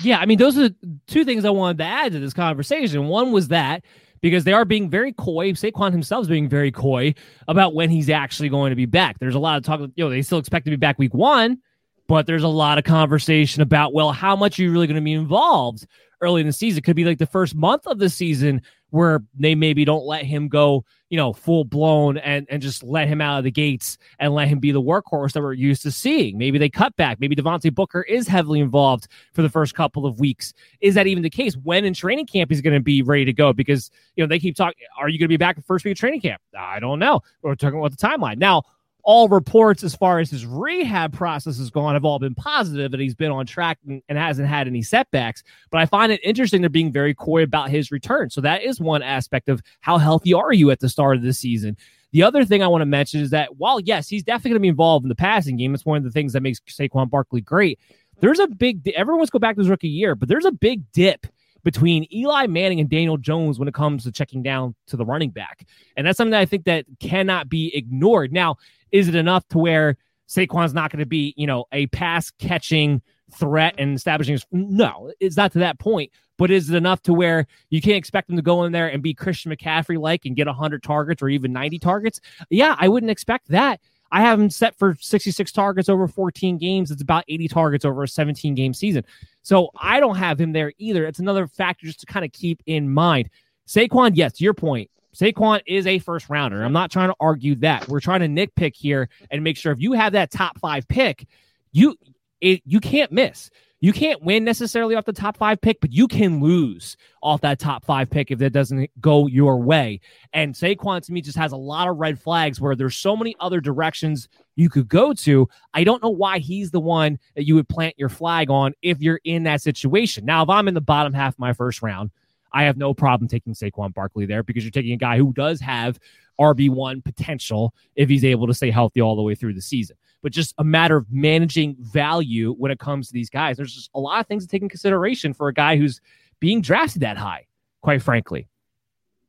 Yeah, I mean, those are two things I wanted to add to this conversation. One was that because they are being very coy. Saquon himself is being very coy about when he's actually going to be back. There's a lot of talk, you know, they still expect to be back week one, but there's a lot of conversation about, well, how much are you really going to be involved early in the season? Could be like the first month of the season where they maybe don't let him go, you know, full blown and and just let him out of the gates and let him be the workhorse that we're used to seeing. Maybe they cut back. Maybe Devontae Booker is heavily involved for the first couple of weeks. Is that even the case? When in training camp he's going to be ready to go? Because you know they keep talking. Are you going to be back in first week of training camp? I don't know. We're talking about the timeline now all reports as far as his rehab process has gone have all been positive that he's been on track and, and, hasn't had any setbacks. But I find it interesting they're being very coy about his return. So that is one aspect of how healthy are you at the start of the season. The other thing I want to mention is that while yes, he's definitely going to be involved in the passing game, it's one of the things that makes Saquon Barkley great. There's a big everyone's go back to his rookie year, but there's a big dip between Eli Manning and Daniel Jones when it comes to checking down to the running back. And that's something that I think that cannot be ignored. Now, is it enough to where Saquon's not going to be, you know, a pass catching threat and establishing his no, it's not to that point. But is it enough to where you can't expect him to go in there and be Christian McCaffrey like and get 100 targets or even 90 targets? Yeah, I wouldn't expect that. I have him set for 66 targets over 14 games. It's about 80 targets over a 17 game season. So I don't have him there either. It's another factor just to kind of keep in mind. Saquon, yes, to your point, Saquon is a first rounder. I'm not trying to argue that. We're trying to nitpick here and make sure if you have that top five pick, you it, you can't miss. You can't win necessarily off the top five pick, but you can lose off that top five pick if that doesn't go your way. And Saquon to me just has a lot of red flags where there's so many other directions you could go to. I don't know why he's the one that you would plant your flag on if you're in that situation. Now, if I'm in the bottom half of my first round, I have no problem taking Saquon Barkley there because you're taking a guy who does have RB1 potential if he's able to stay healthy all the way through the season but just a matter of managing value when it comes to these guys. There's just a lot of things to take in consideration for a guy who's being drafted that high, quite frankly.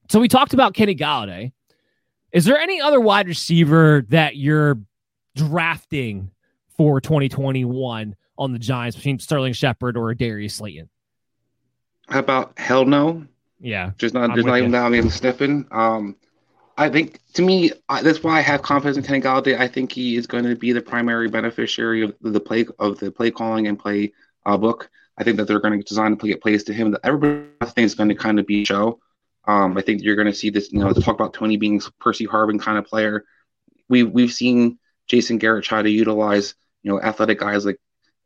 So we talked about Kenny Golladay. Is there any other wide receiver that you're drafting for 2021 on the Giants between Sterling Shepard or Darius Slayton? How about hell no? Yeah, just not. Just not even that even stepping. Um, I think to me I, that's why I have confidence in Kenny Golladay. I think he is going to be the primary beneficiary of the play of the play calling and play uh, book. I think that they're going to design to play get plays to him. That everybody thinks is going to kind of be show. Um, I think you're going to see this. You know, talk about Toney being Percy Harvin kind of player. We we've seen Jason Garrett try to utilize you know athletic guys like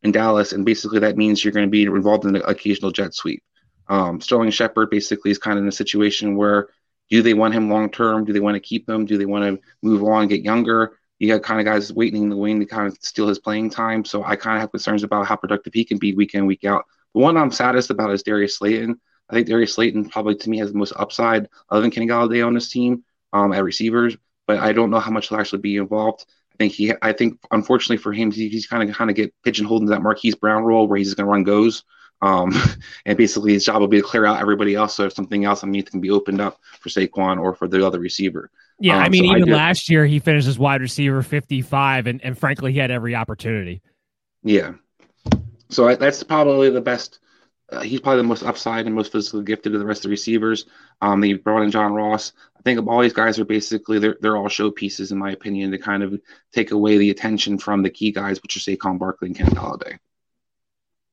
in Dallas, and basically that means you're going to be involved in an occasional jet sweep. Um, Sterling Shepard basically is kind of in a situation where do they want him long term? Do they want to keep him? Do they want to move on, get younger? You got kind of guys waiting in the wing to kind of steal his playing time. So I kind of have concerns about how productive he can be week in, week out. The one I'm saddest about is Darius Slayton. I think Darius Slayton probably to me has the most upside other than Kenny Golladay on this team um, at receivers, but I don't know how much he'll actually be involved. I think he, I think unfortunately for him, he's kind of kind of get pigeonholed into that Marquise Brown role where he's going to run goes. Um, and basically, his job will be to clear out everybody else. So if something else underneath can be opened up for Saquon or for the other receiver. Yeah, um, I mean, so even I last year he finished as wide receiver 55, and, and frankly, he had every opportunity. Yeah. So I, that's probably the best. Uh, he's probably the most upside and most physically gifted of the rest of the receivers. Um, they brought in John Ross. I think all these guys are basically they're they're all showpieces in my opinion to kind of take away the attention from the key guys, which are Saquon Barkley and Ken Golladay.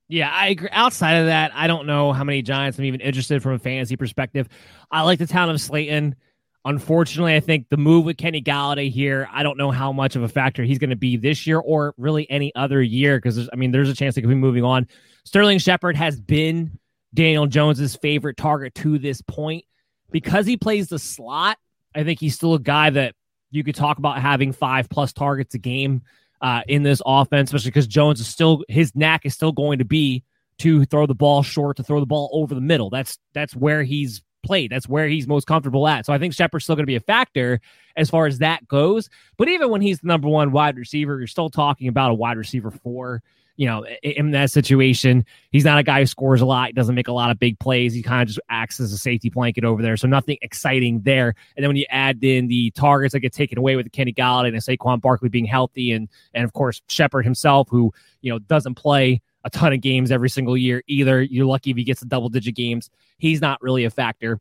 Yeah, I agree. Outside of that, I don't know how many Giants I'm even interested from a fantasy perspective. I like the town of Slayton. Unfortunately, I think the move with Kenny Golladay here, I don't know how much of a factor he's going to be this year or really any other year because I mean, there's a chance they could be moving on. Sterling Shepard has been Daniel Jones's favorite target to this point because he plays the slot. I think he's still a guy that you could talk about having five plus targets a game uh, in this offense, especially because Jones is still his knack is still going to be to throw the ball short, to throw the ball over the middle. That's that's where he's played. That's where he's most comfortable at. So I think Shepard's still going to be a factor as far as that goes. But even when he's the number one wide receiver, you're still talking about a wide receiver four you know, in that situation, he's not a guy who scores a lot. He doesn't make a lot of big plays. He kind of just acts as a safety blanket over there. So nothing exciting there. And then when you add in the targets that get taken away with Kenny Golladay and Saquon Barkley being healthy, and and of course Shepard himself, who you know doesn't play a ton of games every single year either. You're lucky if he gets a double digit games. He's not really a factor.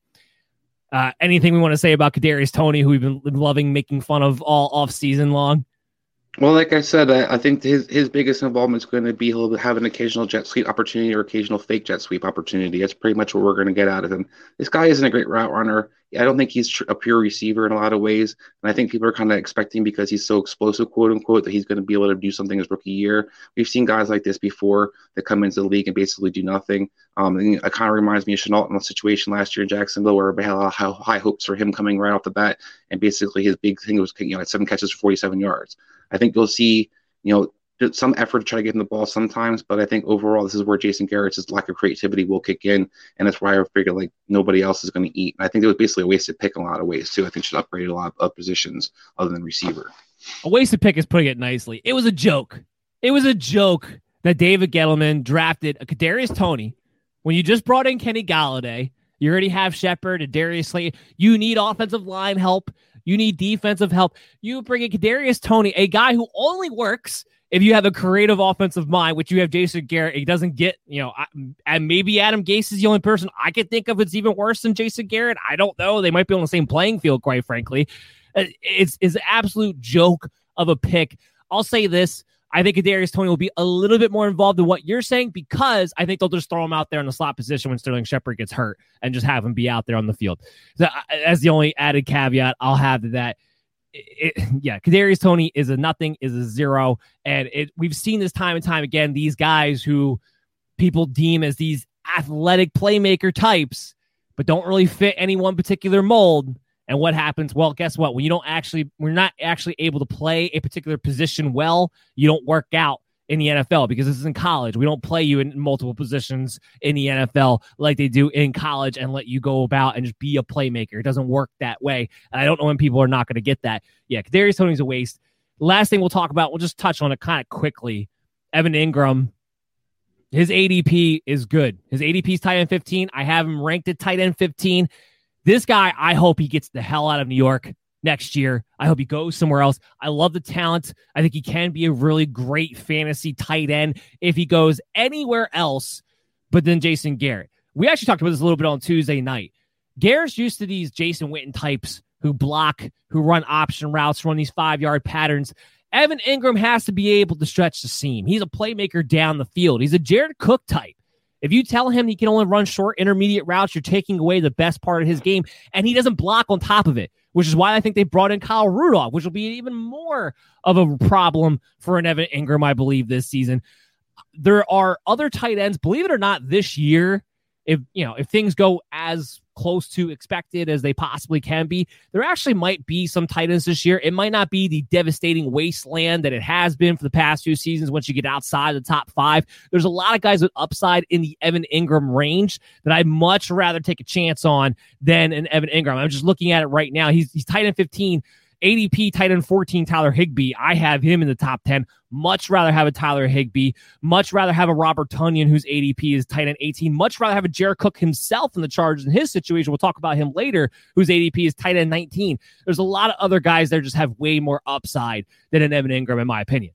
Uh, anything we want to say about Kadarius Toney, who we've been loving making fun of all off season long? Well, like I said, I, I, think his his biggest involvement is going to be he'll have an occasional jet sweep opportunity or occasional fake jet sweep opportunity. That's pretty much what we're going to get out of him. This guy isn't a great route runner. I don't think he's a pure receiver in a lot of ways, and I think people are kind of expecting because he's so explosive, quote unquote, that he's going to be able to do something his rookie year. We've seen guys like this before that come into the league and basically do nothing. Um, and it kind of reminds me of Shenault in the situation last year in Jacksonville, where we had a lot of high hopes for him coming right off the bat, and basically his big thing was you know seven catches for 47 yards. I think you'll see you know some effort to try to get him the ball sometimes, but I think overall this is where Jason Garrett's lack of creativity will kick in, and that's why I figured like nobody else is going to eat. And I think it was basically a wasted pick in a lot of ways too. I think should upgrade a lot of positions other than receiver. A wasted pick is putting it nicely. It was a joke. It was a joke that David Gettleman drafted a Kadarius Toney when you just brought in Kenny Golladay. You already have Shepard and Darius Slayton. You need offensive line help. You need defensive help. You bring in Kadarius Toney, a guy who only works if you have a creative offensive mind, which you have Jason Garrett, he doesn't get, you know, and maybe Adam Gase is the only person I could think of it's even worse than Jason Garrett. I don't know. They might be on the same playing field, quite frankly. Uh, it's, it's an absolute joke of a pick. I'll say this. I think Kadarius Toney will be a little bit more involved in what you're saying because I think they'll just throw him out there in the slot position when Sterling Shepard gets hurt and just have him be out there on the field. So that's the only added caveat I'll have that. It, yeah, Kadarius Toney is a nothing, is a zero, and it we've seen this time and time again. These guys who people deem as these athletic playmaker types, but don't really fit any one particular mold. And what happens? Well, guess what? When you don't actually, we're not actually able to play a particular position well, you don't work out in the NFL because this is in college. We don't play you in multiple positions in the NFL like they do in college and let you go about and just be a playmaker. It doesn't work that way. And I don't know when people are not going to get that. Yeah, Kadarius Toney's a waste. Last thing we'll talk about, we'll just touch on it kind of quickly. Evan Engram, his ADP is good. His ADP is tight end 15. I have him ranked at tight end 15. This guy, I hope he gets the hell out of New York next year. I hope he goes somewhere else. I love the talent. I think he can be a really great fantasy tight end if he goes anywhere else but then Jason Garrett. We actually talked about this a little bit on Tuesday night. Garrett's used to these Jason Witten types who block, who run option routes, run these five yard patterns. Evan Engram has to be able to stretch the seam. He's a playmaker down the field. He's a Jared Cook type. If you tell him he can only run short intermediate routes, you're taking away the best part of his game, and he doesn't block on top of it, which is why I think they brought in Kyle Rudolph, which will be even more of a problem for an Evan Engram, I believe, this season. There are other tight ends, believe it or not, this year. If you know, if things go as close to expected as they possibly can be. There actually might be some tight ends this year. It might not be the devastating wasteland that it has been for the past few seasons once you get outside the top five. There's a lot of guys with upside in the Evan Engram range that I'd much rather take a chance on than an Evan Engram. I'm just looking at it right now. He's, he's tight end 15 ADP tight end 14, Tyler Higbee. I have him in the top 10. Much rather have a Tyler Higbee. Much rather have a Robert Tonyan, whose ADP is tight end 18. Much rather have a Jared Cook himself in the Chargers in his situation. We'll talk about him later, whose ADP is tight end 19. There's a lot of other guys there just have way more upside than an Evan Engram, in my opinion.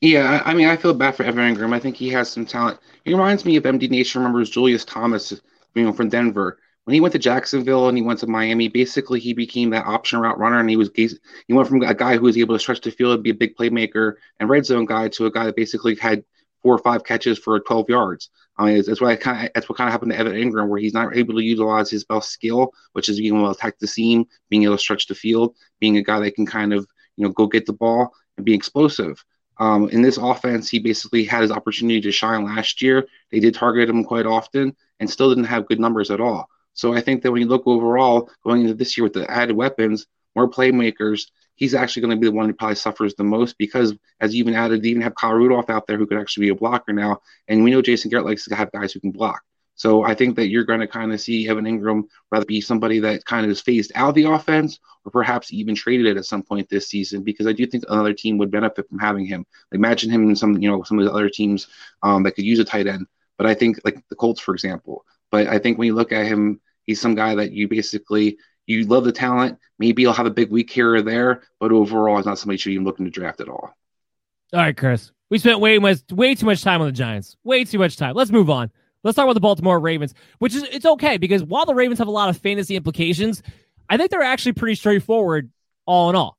Yeah, I mean, I feel bad for Evan Engram. I think he has some talent. He reminds me of MD Nation remembers Julius Thomas, you know, from Denver when he went to Jacksonville and he went to Miami, basically he became that option route runner, and he was he went from a guy who was able to stretch the field, be a big playmaker and red zone guy, to a guy that basically had four or five catches for 12 yards. I mean, that's what kind of that's what kind of happened to Evan Engram, where he's not able to utilize his best skill, which is being able to attack the seam, being able to stretch the field, being a guy that can kind of you know go get the ball and be explosive. Um, in this offense, he basically had his opportunity to shine last year. They did target him quite often, and still didn't have good numbers at all. So I think that when you look overall going into this year with the added weapons, more playmakers, he's actually going to be the one who probably suffers the most because, as you even added, they even have Kyle Rudolph out there who could actually be a blocker now. And we know Jason Garrett likes to have guys who can block. So I think that you're going to kind of see Evan Engram rather be somebody that kind of is phased out of the offense or perhaps even traded it at some point this season because I do think another team would benefit from having him. Imagine him in some, you know, some of the other teams um, that could use a tight end. But I think like the Colts, for example, but I think when you look at him, he's some guy that you basically you love the talent. Maybe he'll have a big week here or there, but overall, he's not somebody you should even looking to draft at all. All right, Chris. We spent way much, way too much time on the Giants. Way too much time. Let's move on. Let's talk about the Baltimore Ravens, which is it's okay because while the Ravens have a lot of fantasy implications, I think they're actually pretty straightforward all in all.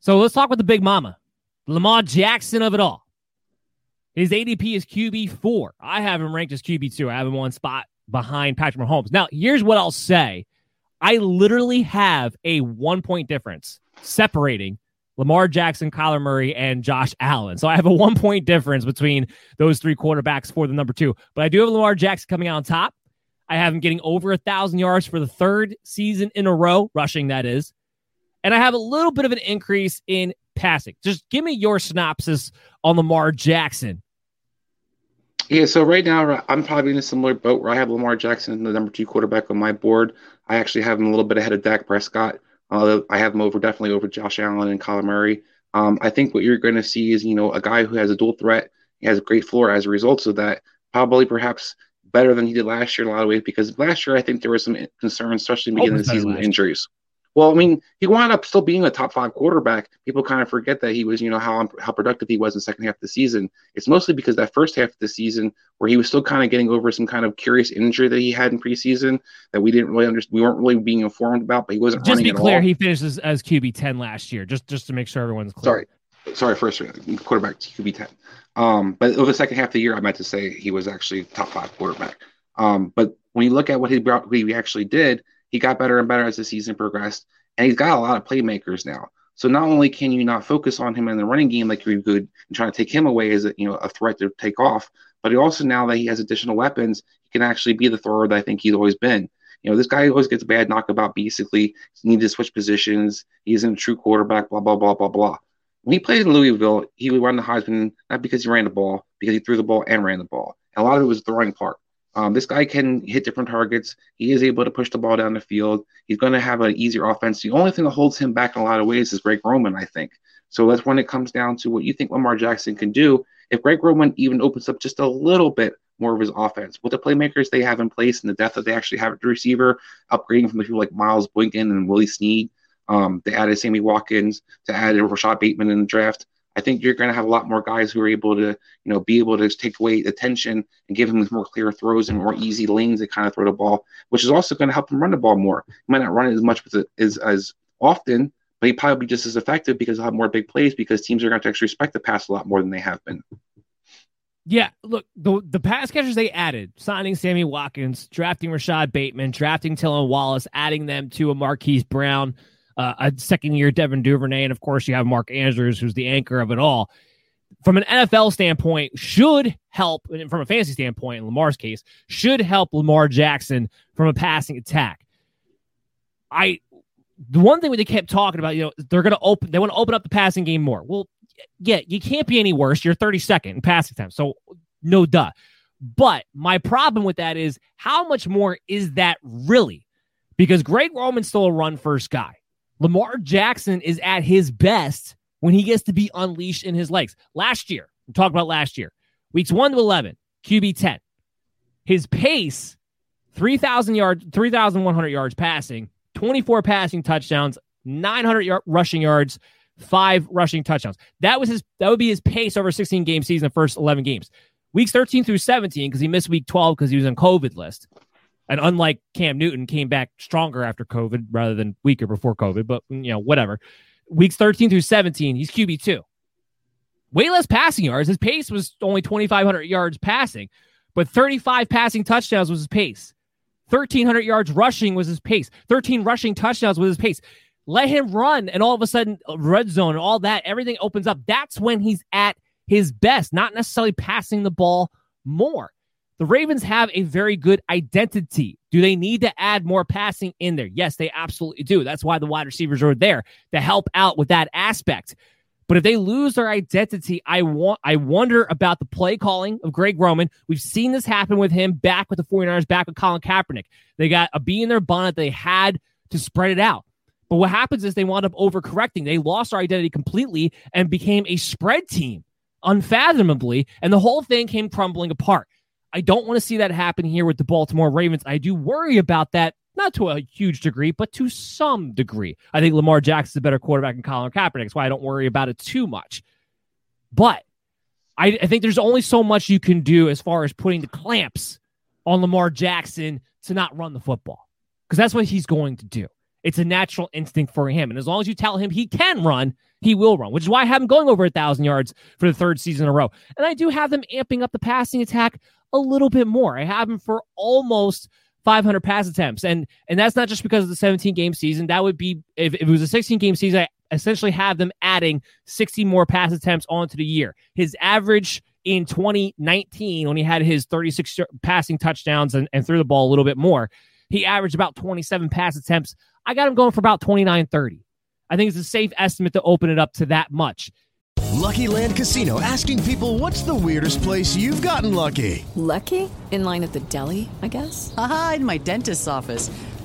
So let's talk about the big mama, Lamar Jackson of it all. His ADP is QB four. I have him ranked as QB two. I have him one spot behind Patrick Mahomes. Now, here's what I'll say. I literally have a one point difference separating Lamar Jackson, Kyler Murray, and Josh Allen. So I have a one point difference between those three quarterbacks for the number two. But I do have Lamar Jackson coming out on top. I have him getting over a thousand yards for the third season in a row, rushing that is. And I have a little bit of an increase in passing. Just give me your synopsis on Lamar Jackson yeah, so right now I'm probably in a similar boat where I have Lamar Jackson, the number two quarterback on my board. I actually have him a little bit ahead of Dak Prescott. Uh, I have him over definitely over Josh Allen and Kyler Murray. Um, I think what you're going to see is you know a guy who has a dual threat. He has a great floor as a result of that. Probably perhaps better than he did last year in a lot of ways because last year I think there was some concerns, especially in the beginning of the season with injuries. Well, I mean, he wound up still being a top five quarterback. People kind of forget that he was, you know, how how productive he was in the second half of the season. It's mostly because that first half of the season, where he was still kind of getting over some kind of curious injury that he had in preseason that we didn't really understand, we weren't really being informed about. But he wasn't. Just be clear, he finished as, as QB ten last year. Just just to make sure everyone's clear. Sorry, sorry, first quarterback QB ten. Um, but over the second half of the year, I meant to say he was actually top five quarterback. Um, but when you look at what he brought, what he actually did he got better and better as the season progressed, and he's got a lot of playmakers now. So not only can you not focus on him in the running game like you could and trying to take him away as a you know a threat to take off, but he also now that he has additional weapons, he can actually be the thrower that I think he's always been. You know, this guy always gets a bad knockabout. Basically, he needs to switch positions. He isn't a true quarterback. Blah blah blah blah blah. When he played in Louisville, he would run the Heisman not because he ran the ball, because he threw the ball and ran the ball. And a lot of it was throwing part. Um, this guy can hit different targets. He is able to push the ball down the field. He's going to have an easier offense. The only thing that holds him back in a lot of ways is Greg Roman, I think. So that's when it comes down to what you think Lamar Jackson can do. If Greg Roman even opens up just a little bit more of his offense with the playmakers they have in place and the depth that they actually have at the receiver, upgrading from the people like Miles Boykin and Willie Snead. Um, they added Sammy Watkins to add Rashod Bateman in the draft. I think you're going to have a lot more guys who are able to, you know, be able to take away attention and give him more clear throws and more easy lanes to kind of throw the ball, which is also going to help him run the ball more. He might not run it as much with as, as often, but he probably be just as effective because he'll have more big plays because teams are going to actually respect the pass a lot more than they have been. Yeah, look, the the pass catchers they added, signing Sammy Watkins, drafting Rashod Bateman, drafting Tylan Wallace, adding them to a Marquise Brown, uh, a second year Devin Duvernay, and of course you have Mark Andrews, who's the anchor of it all. From an NFL standpoint, should help, and from a fantasy standpoint, in Lamar's case, should help Lamar Jackson from a passing attack. I, the one thing they kept talking about, you know, they're going to open, they want to open up the passing game more. Well, yeah, you can't be any worse. You're 32nd in passing time, so no duh. But my problem with that is how much more is that really? Because Greg Roman's still a run first guy. Lamar Jackson is at his best when he gets to be unleashed in his legs. Last year, we talked about last year, weeks 1 to 11, QB 10. His pace, 3,000 yards, 3,100 yards passing, 24 passing touchdowns, 900 yard, rushing yards, five rushing touchdowns. That was his. That would be his pace over 16 game season, the first 11 games. Weeks 13 through 17, because he missed week 12 because he was on COVID list. And unlike Cam Newton, came back stronger after COVID rather than weaker before COVID. But you know, whatever. Weeks 13 through 17, he's QB two. Way less passing yards. His pace was only 2,500 yards passing, but 35 passing touchdowns was his pace. 1,300 yards rushing was his pace. 13 rushing touchdowns was his pace. Let him run, and all of a sudden, uh, red zone and all that, everything opens up. That's when he's at his best, not necessarily passing the ball more. The Ravens have a very good identity. Do they need to add more passing in there? Yes, they absolutely do. That's why the wide receivers are there to help out with that aspect. But if they lose their identity, I want I wonder about the play calling of Greg Roman. We've seen this happen with him back with the 49ers, back with Colin Kaepernick. They got a bee in their bonnet. They had to spread it out. But what happens is they wound up overcorrecting. They lost their identity completely and became a spread team unfathomably, and the whole thing came crumbling apart. I don't want to see that happen here with the Baltimore Ravens. I do worry about that, not to a huge degree, but to some degree. I think Lamar Jackson's a better quarterback than Colin Kaepernick. That's why I don't worry about it too much. But I, I think there's only so much you can do as far as putting the clamps on Lamar Jackson to not run the football because that's what he's going to do. It's a natural instinct for him. And as long as you tell him he can run, he will run, which is why I have him going over a thousand yards for the third season in a row. And I do have them amping up the passing attack a little bit more. I have him for almost 500 pass attempts. And and that's not just because of the 17 game season. That would be if, if it was a 16 game season, I essentially have them adding 60 more pass attempts onto the year. His average in 2019, when he had his 36 passing touchdowns and, and threw the ball a little bit more, he averaged about 27 pass attempts I got him going for about 29 30. I think it's a safe estimate to open it up to that much. Lucky Land Casino asking people what's the weirdest place you've gotten lucky? Lucky? In line at the deli, I guess? Aha, in my dentist's office.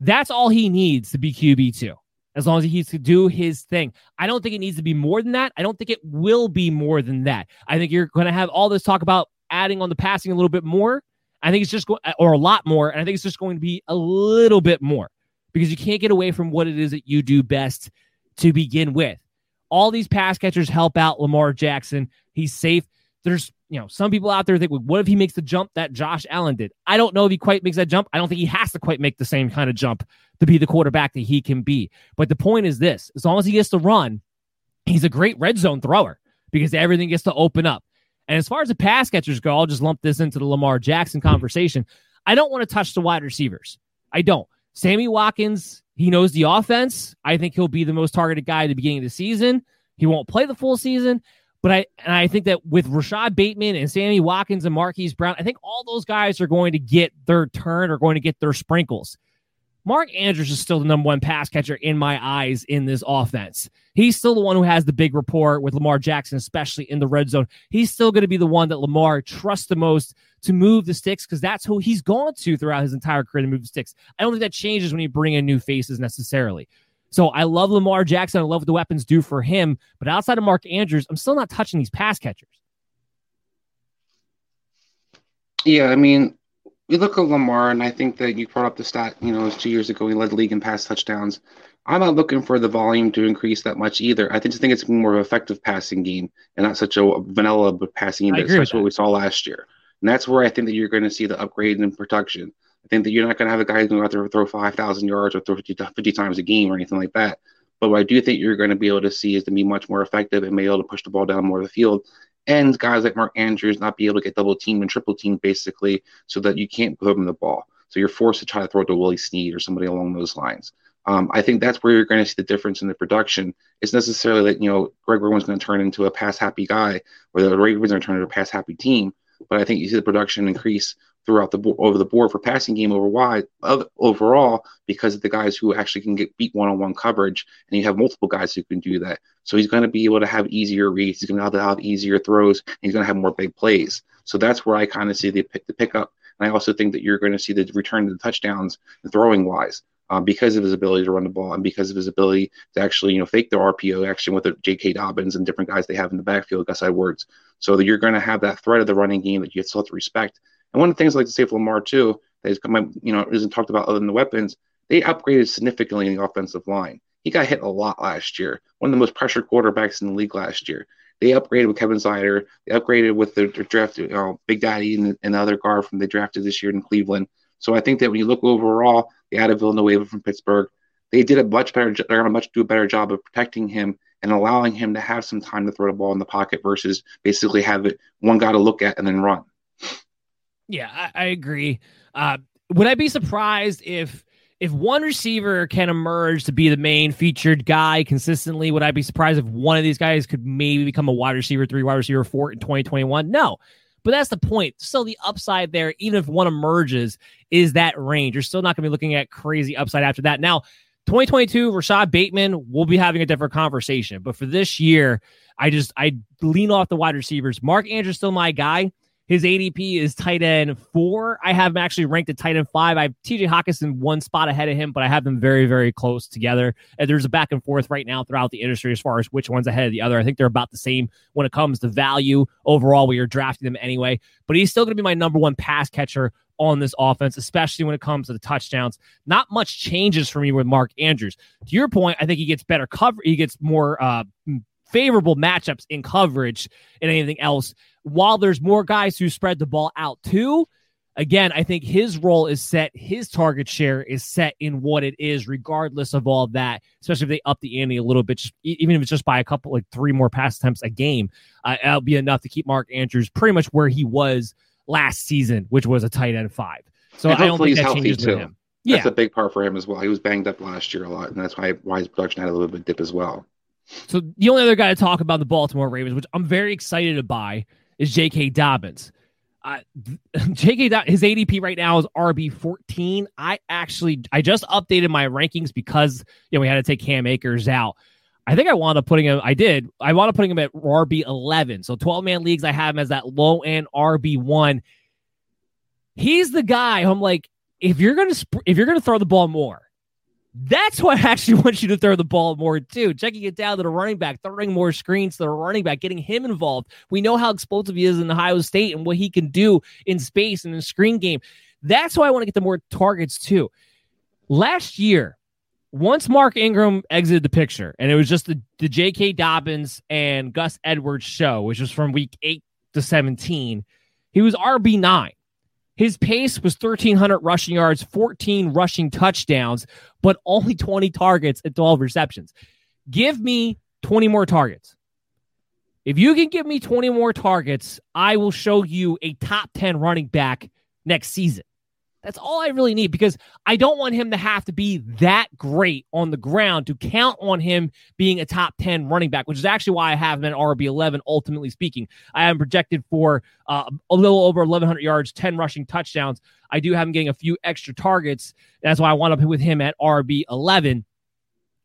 That's all he needs to be QB2. as long as he to do his thing. I don't think it needs to be more than that. I don't think it will be more than that. I think you're going to have all this talk about adding on the passing a little bit more. I think it's just going, or a lot more. And I think it's just going to be a little bit more because you can't get away from what it is that you do best to begin with. All these pass catchers help out Lamar Jackson. He's safe. There's, you know, some people out there think, what if he makes the jump that Josh Allen did? I don't know if he quite makes that jump. I don't think he has to quite make the same kind of jump to be the quarterback that he can be. But the point is this as long as he gets to run, he's a great red zone thrower because everything gets to open up. And as far as the pass catchers go, I'll just lump this into the Lamar Jackson conversation. I don't want to touch the wide receivers. I don't. Sammy Watkins, he knows the offense. I think he'll be the most targeted guy at the beginning of the season. He won't play the full season, but I and I think that with Rashod Bateman and Sammy Watkins and Marquise Brown, I think all those guys are going to get their turn or going to get their sprinkles. Mark Andrews is still the number one pass catcher in my eyes in this offense. He's still the one who has the big rapport with Lamar Jackson, especially in the red zone. He's still going to be the one that Lamar trusts the most to move the sticks because that's who he's gone to throughout his entire career to move the sticks. I don't think that changes when you bring in new faces necessarily. So I love Lamar Jackson. I love what the weapons do for him. But outside of Mark Andrews, I'm still not touching these pass catchers. Yeah, I mean, we look at Lamar, and I think that you brought up the stat, you know, it was two years ago, he led the league in pass touchdowns. I'm not looking for the volume to increase that much either. I just think it's more of an effective passing game and not such a vanilla passing game. That's what we saw last year. And that's where I think that you're going to see the upgrade in production. I think that you're not going to have a guy who's going to out there throw 5,000 yards or throw 50, 50 times a game or anything like that. But what I do think you're going to be able to see is to be much more effective and be able to push the ball down more of the field and guys like Mark Andrews not be able to get double teamed and triple teamed basically so that you can't throw them the ball. So you're forced to try to throw it to Willie Snead or somebody along those lines. Um, I think that's where you're going to see the difference in the production. It's necessarily that, you know, Greg Roman's going to turn into a pass happy guy or the Ravens are going to turn into a pass happy team. But I think you see the production increase throughout the board, over the board for passing game over wide overall because of the guys who actually can get beat one on one coverage, and you have multiple guys who can do that. So he's going to be able to have easier reads. He's going to have, easier throws. he's going to have more big plays. So that's where I kind of see the the pickup. And I also think that you're going to see the return to the touchdowns, throwing wise. Um, because of his ability to run the ball and because of his ability to actually, you know, fake the RPO action with the J.K. Dobbins and different guys they have in the backfield, Gus Edwards. So that you're going to have that threat of the running game that you still have to respect. And one of the things I like to say for Lamar too, that is you know, isn't talked about other than the weapons, they upgraded significantly in the offensive line. He got hit a lot last year. One of the most pressured quarterbacks in the league last year. They upgraded with Kevin Snyder. They upgraded with the, the draft, you know, Big Daddy and, and the other guard from the drafted this year in Cleveland. So I think that when you look overall, they added Villanueva from Pittsburgh. They did a much better. They're going to much do a better job of protecting him and allowing him to have some time to throw the ball in the pocket versus basically have it one guy to look at and then run. Yeah, I, I agree. Uh, would I be surprised if if one receiver can emerge to be the main featured guy consistently? Would I be surprised if one of these guys could maybe become a wide receiver three, wide receiver four in 2021? No. But that's the point. Still, the upside there, even if one emerges, is that range. You're still not going to be looking at crazy upside after that. Now, 2022, Rashod Bateman, we'll be having a different conversation. But for this year, I just I lean off the wide receivers. Mark Andrews still my guy. His ADP is tight end four. I have him actually ranked at tight end five. I have TJ Hockenson one spot ahead of him, but I have them very, very close together. And there's a back and forth right now throughout the industry as far as which one's ahead of the other. I think they're about the same when it comes to value overall. We are drafting them anyway, but he's still going to be my number one pass catcher on this offense, especially when it comes to the touchdowns. Not much changes for me with Mark Andrews. To your point, I think he gets better cover. He gets more uh, favorable matchups in coverage and anything else while there's more guys who spread the ball out too, again, I think his role is set, his target share is set in what it is, regardless of all of that, especially if they up the ante a little bit, just, even if it's just by a couple, like three more pass attempts a game, uh, that'll be enough to keep Mark Andrews pretty much where he was last season, which was a tight end five. So I don't think that changes too. him. Yeah. That's a big part for him as well. He was banged up last year a lot, and that's why why his production had a little bit dip as well. So the only other guy to talk about the Baltimore Ravens, which I'm very excited to buy, is J.K. Dobbins. Uh, J.K. his ADP right now is RB 14. I actually I just updated my rankings because you know we had to take Cam Akers out. I think I wound up putting him. I did. I wound up putting him at RB 11. So 12 man leagues, I have him as that low end RB one. He's the guy. I'm like, if you're gonna if you're gonna throw the ball more, That's why I actually want you to throw the ball more too. Checking it down to the running back, throwing more screens to the running back, getting him involved. We know how explosive he is in Ohio State and what he can do in space and in screen game. That's why I want to get the more targets too. Last year, once Mark Ingram exited the picture, and it was just the, the J.K. Dobbins and Gus Edwards show, which was from week eight to 17, he was RB9. His pace was 1,300 rushing yards, 14 rushing touchdowns, but only 20 targets and 12 receptions. Give me 20 more targets. If you can give me 20 more targets, I will show you a top 10 running back next season. That's all I really need because I don't want him to have to be that great on the ground to count on him being a top 10 running back, which is actually why I have him at RB11, ultimately speaking. I am projected for uh, a little over 1,100 yards, 10 rushing touchdowns. I do have him getting a few extra targets. That's why I wound up with him at RB11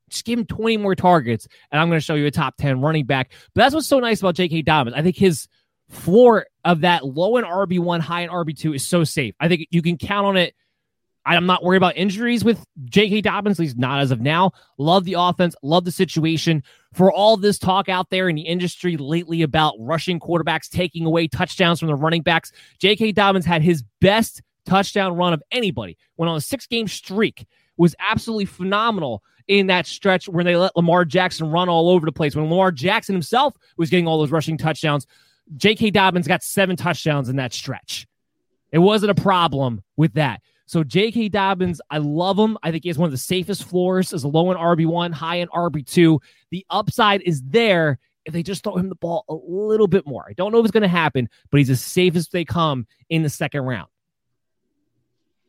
just give him 20 more targets, and I'm going to show you a top 10 running back. But that's what's so nice about J.K. Dobbins. I think his floor of that low in RB1, high in RB2 is so safe. I think you can count on it. I'm not worried about injuries with J.K. Dobbins, at least not as of now. Love the offense, love the situation. For all this talk out there in the industry lately about rushing quarterbacks taking away touchdowns from the running backs, J.K. Dobbins had his best touchdown run of anybody. Went on a six game streak, was absolutely phenomenal in that stretch when they let Lamar Jackson run all over the place. When Lamar Jackson himself was getting all those rushing touchdowns, J.K. Dobbins got seven touchdowns in that stretch. It wasn't a problem with that. So J.K. Dobbins, I love him. I think he has one of the safest floors as a low in RB1, high in RB2. The upside is there if they just throw him the ball a little bit more. I don't know if it's going to happen, but he's as safe as they come in the second round.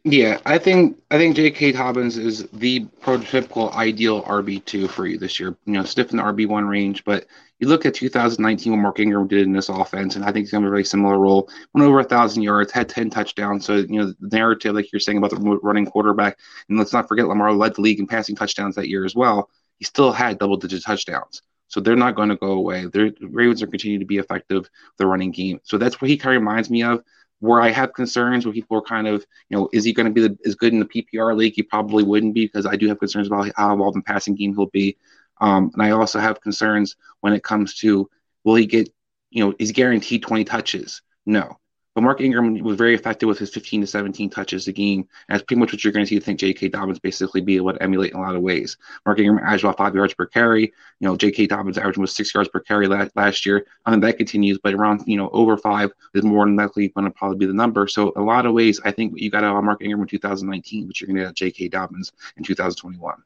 Yeah, I think I think J.K. Dobbins is the prototypical ideal RB two for you this year. You know, stiff in the RB one range, but you look at 2019 when Mark Ingram did in this offense, and I think he's going to have a very similar role. Went over thousand yards, had 10 touchdowns. So you know the narrative, like you're saying about the running quarterback, and let's not forget Lamar led the league in passing touchdowns that year as well. He still had double digit touchdowns. So they're not going to go away. The Ravens are continuing to be effective the running game. So that's what he kind of reminds me of where I have concerns where people are kind of, you know, is he going to be the, as good in the PPR league? He probably wouldn't be because I do have concerns about how involved in passing game he'll be. Um, and I also have concerns when it comes to will he get, you know, is guaranteed 20 touches? No. But Mark Ingram was very effective with his 15 to 17 touches a game. And that's pretty much what you're going to see. I think J.K. Dobbins basically be able to emulate in a lot of ways. Mark Ingram averaged about five yards per carry. You know, J.K. Dobbins averaging was six yards per carry last, last year. I mean, that continues, but around, you know, over five is more than likely going to probably be the number. So, a lot of ways, I think you got out of Mark Ingram in 2019, but you're going to get J.K. Dobbins in 2021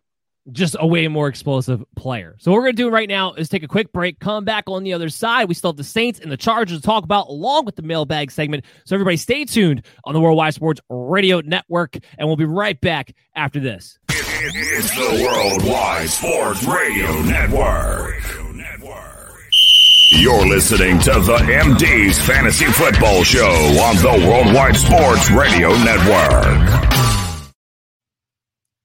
just a way more explosive player. So what we're going to do right now is take a quick break, come back on the other side. We still have the Saints and the Chargers to talk about along with the mailbag segment. So everybody stay tuned on the Worldwide Sports Radio Network, and we'll be right back after this. It's the Worldwide Sports Radio Network. You're listening to the MD's Fantasy Football Show on the Worldwide Sports Radio Network.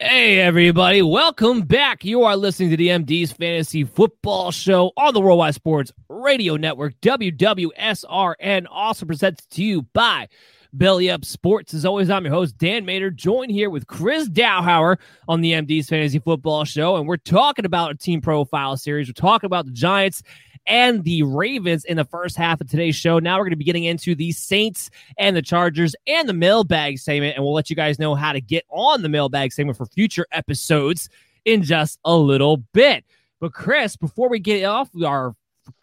Hey, everybody. Welcome back. You are listening to the MD's Fantasy Football Show on the Worldwide Sports Radio Network, WWSRN, also presented to you by Belly Up Sports. As always, I'm your host, Dan Mater, joined here with Chris Dowhauer on the MD's Fantasy Football Show. And we're talking about a team profile series. We're talking about the Giants and the Ravens in the first half of today's show. Now we're going to be getting into the Saints and the Chargers and the mailbag segment, and we'll let you guys know how to get on the mailbag segment for future episodes in just a little bit. But Chris, before we get off, our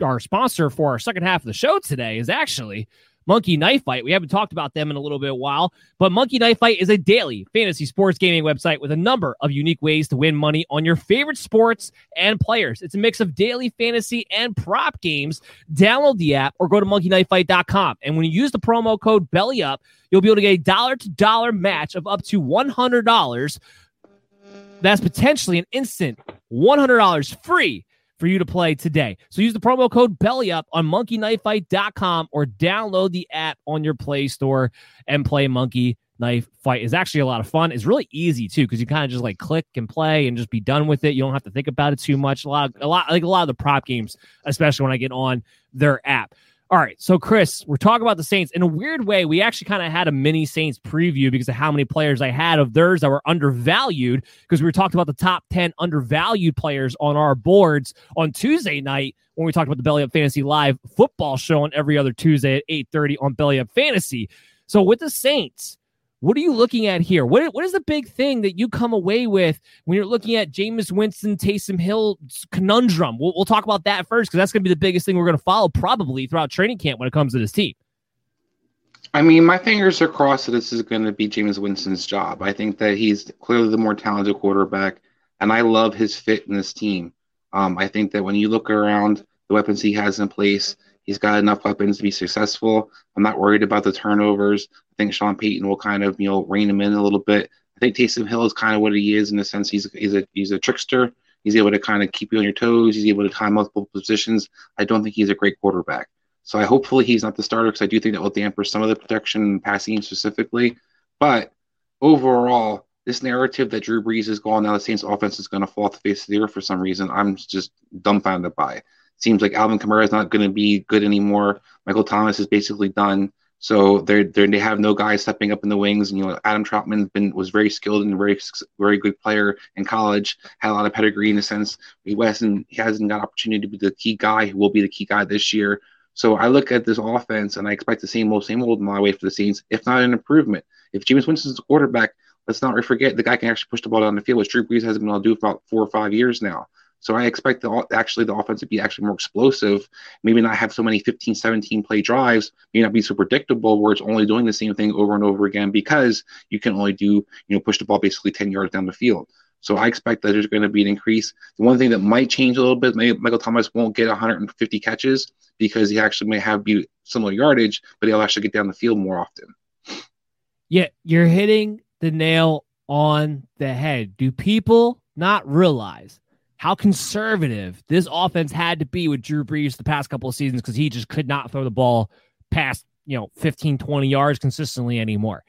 our sponsor for our second half of the show today is actually Monkey Knife Fight. We haven't talked about them in a little bit while, but Monkey Knife Fight is a daily fantasy sports gaming website with a number of unique ways to win money on your favorite sports and players. It's a mix of daily fantasy and prop games. Download the app or go to monkeyknifefight.com. And when you use the promo code BELLYUP, you'll be able to get a dollar to dollar match of up to $100. That's potentially an instant $100 free for you to play today. So use the promo code BELLYUP on monkeyknifefight.com or download the app on your Play Store and play Monkey Knife Fight. is actually a lot of fun. It's really easy too because you kind of just like click and play and just be done with it. You don't have to think about it too much. A lot, of, a lot like a lot of the prop games, especially when I get on their app. All right. So, Chris, we're talking about the Saints. In a weird way, we actually kind of had a mini Saints preview because of how many players I had of theirs that were undervalued because we were talking about the top 10 undervalued players on our boards on Tuesday night when we talked about the Belly Up Fantasy Live football show on every other Tuesday at 8:30 on Belly Up Fantasy. So, with the Saints, what are you looking at here? What, what is the big thing that you come away with when you're looking at Jameis Winston, Taysom Hill conundrum? We'll, we'll talk about that first because that's going to be the biggest thing we're going to follow probably throughout training camp when it comes to this team. I mean, my fingers are crossed that this is going to be Jameis Winston's job. I think that he's clearly the more talented quarterback, and I love his fit in this team. Um, I think that when you look around the weapons he has in place, He's got enough weapons to be successful. I'm not worried about the turnovers. I think Sean Payton will kind of, you know, rein him in a little bit. I think Taysom Hill is kind of what he is in the sense he's he's a he's a trickster. He's able to kind of keep you on your toes. He's able to time multiple positions. I don't think he's a great quarterback. So I hopefully he's not the starter because I do think that will damper some of the protection and passing specifically. But overall, this narrative that Drew Brees is gone now, the Saints offense is going to fall off the face of the earth for some reason. I'm just dumbfounded by it seems like Alvin Kamara is not going to be good anymore. Michael Thomas is basically done. So they they they have no guys stepping up in the wings. And you know, Adam Trautman been was very skilled and very very good player in college. Had a lot of pedigree in a sense. He hasn't, he hasn't got opportunity to be the key guy who will be the key guy this year. So I look at this offense and I expect the same old same old my way for the Saints, if not an improvement. If Jameis Winston's quarterback, let's not forget the guy can actually push the ball down the field, which Drew Brees hasn't been able to do for about four or five years now. So I expect the, actually the offense to be actually more explosive, maybe not have so many 15, 17 play drives, maybe not be so predictable where it's only doing the same thing over and over again because you can only do, you know, push the ball basically 10 yards down the field. So I expect that there's going to be an increase. The one thing that might change a little bit, maybe Michael Thomas won't get 150 catches because he actually may have be similar yardage, but he'll actually get down the field more often. Yeah, you're hitting the nail on the head. Do people not realize how conservative this offense had to be with Drew Brees the past couple of seasons because he just could not throw the ball past, you know, 15, 20 yards consistently anymore.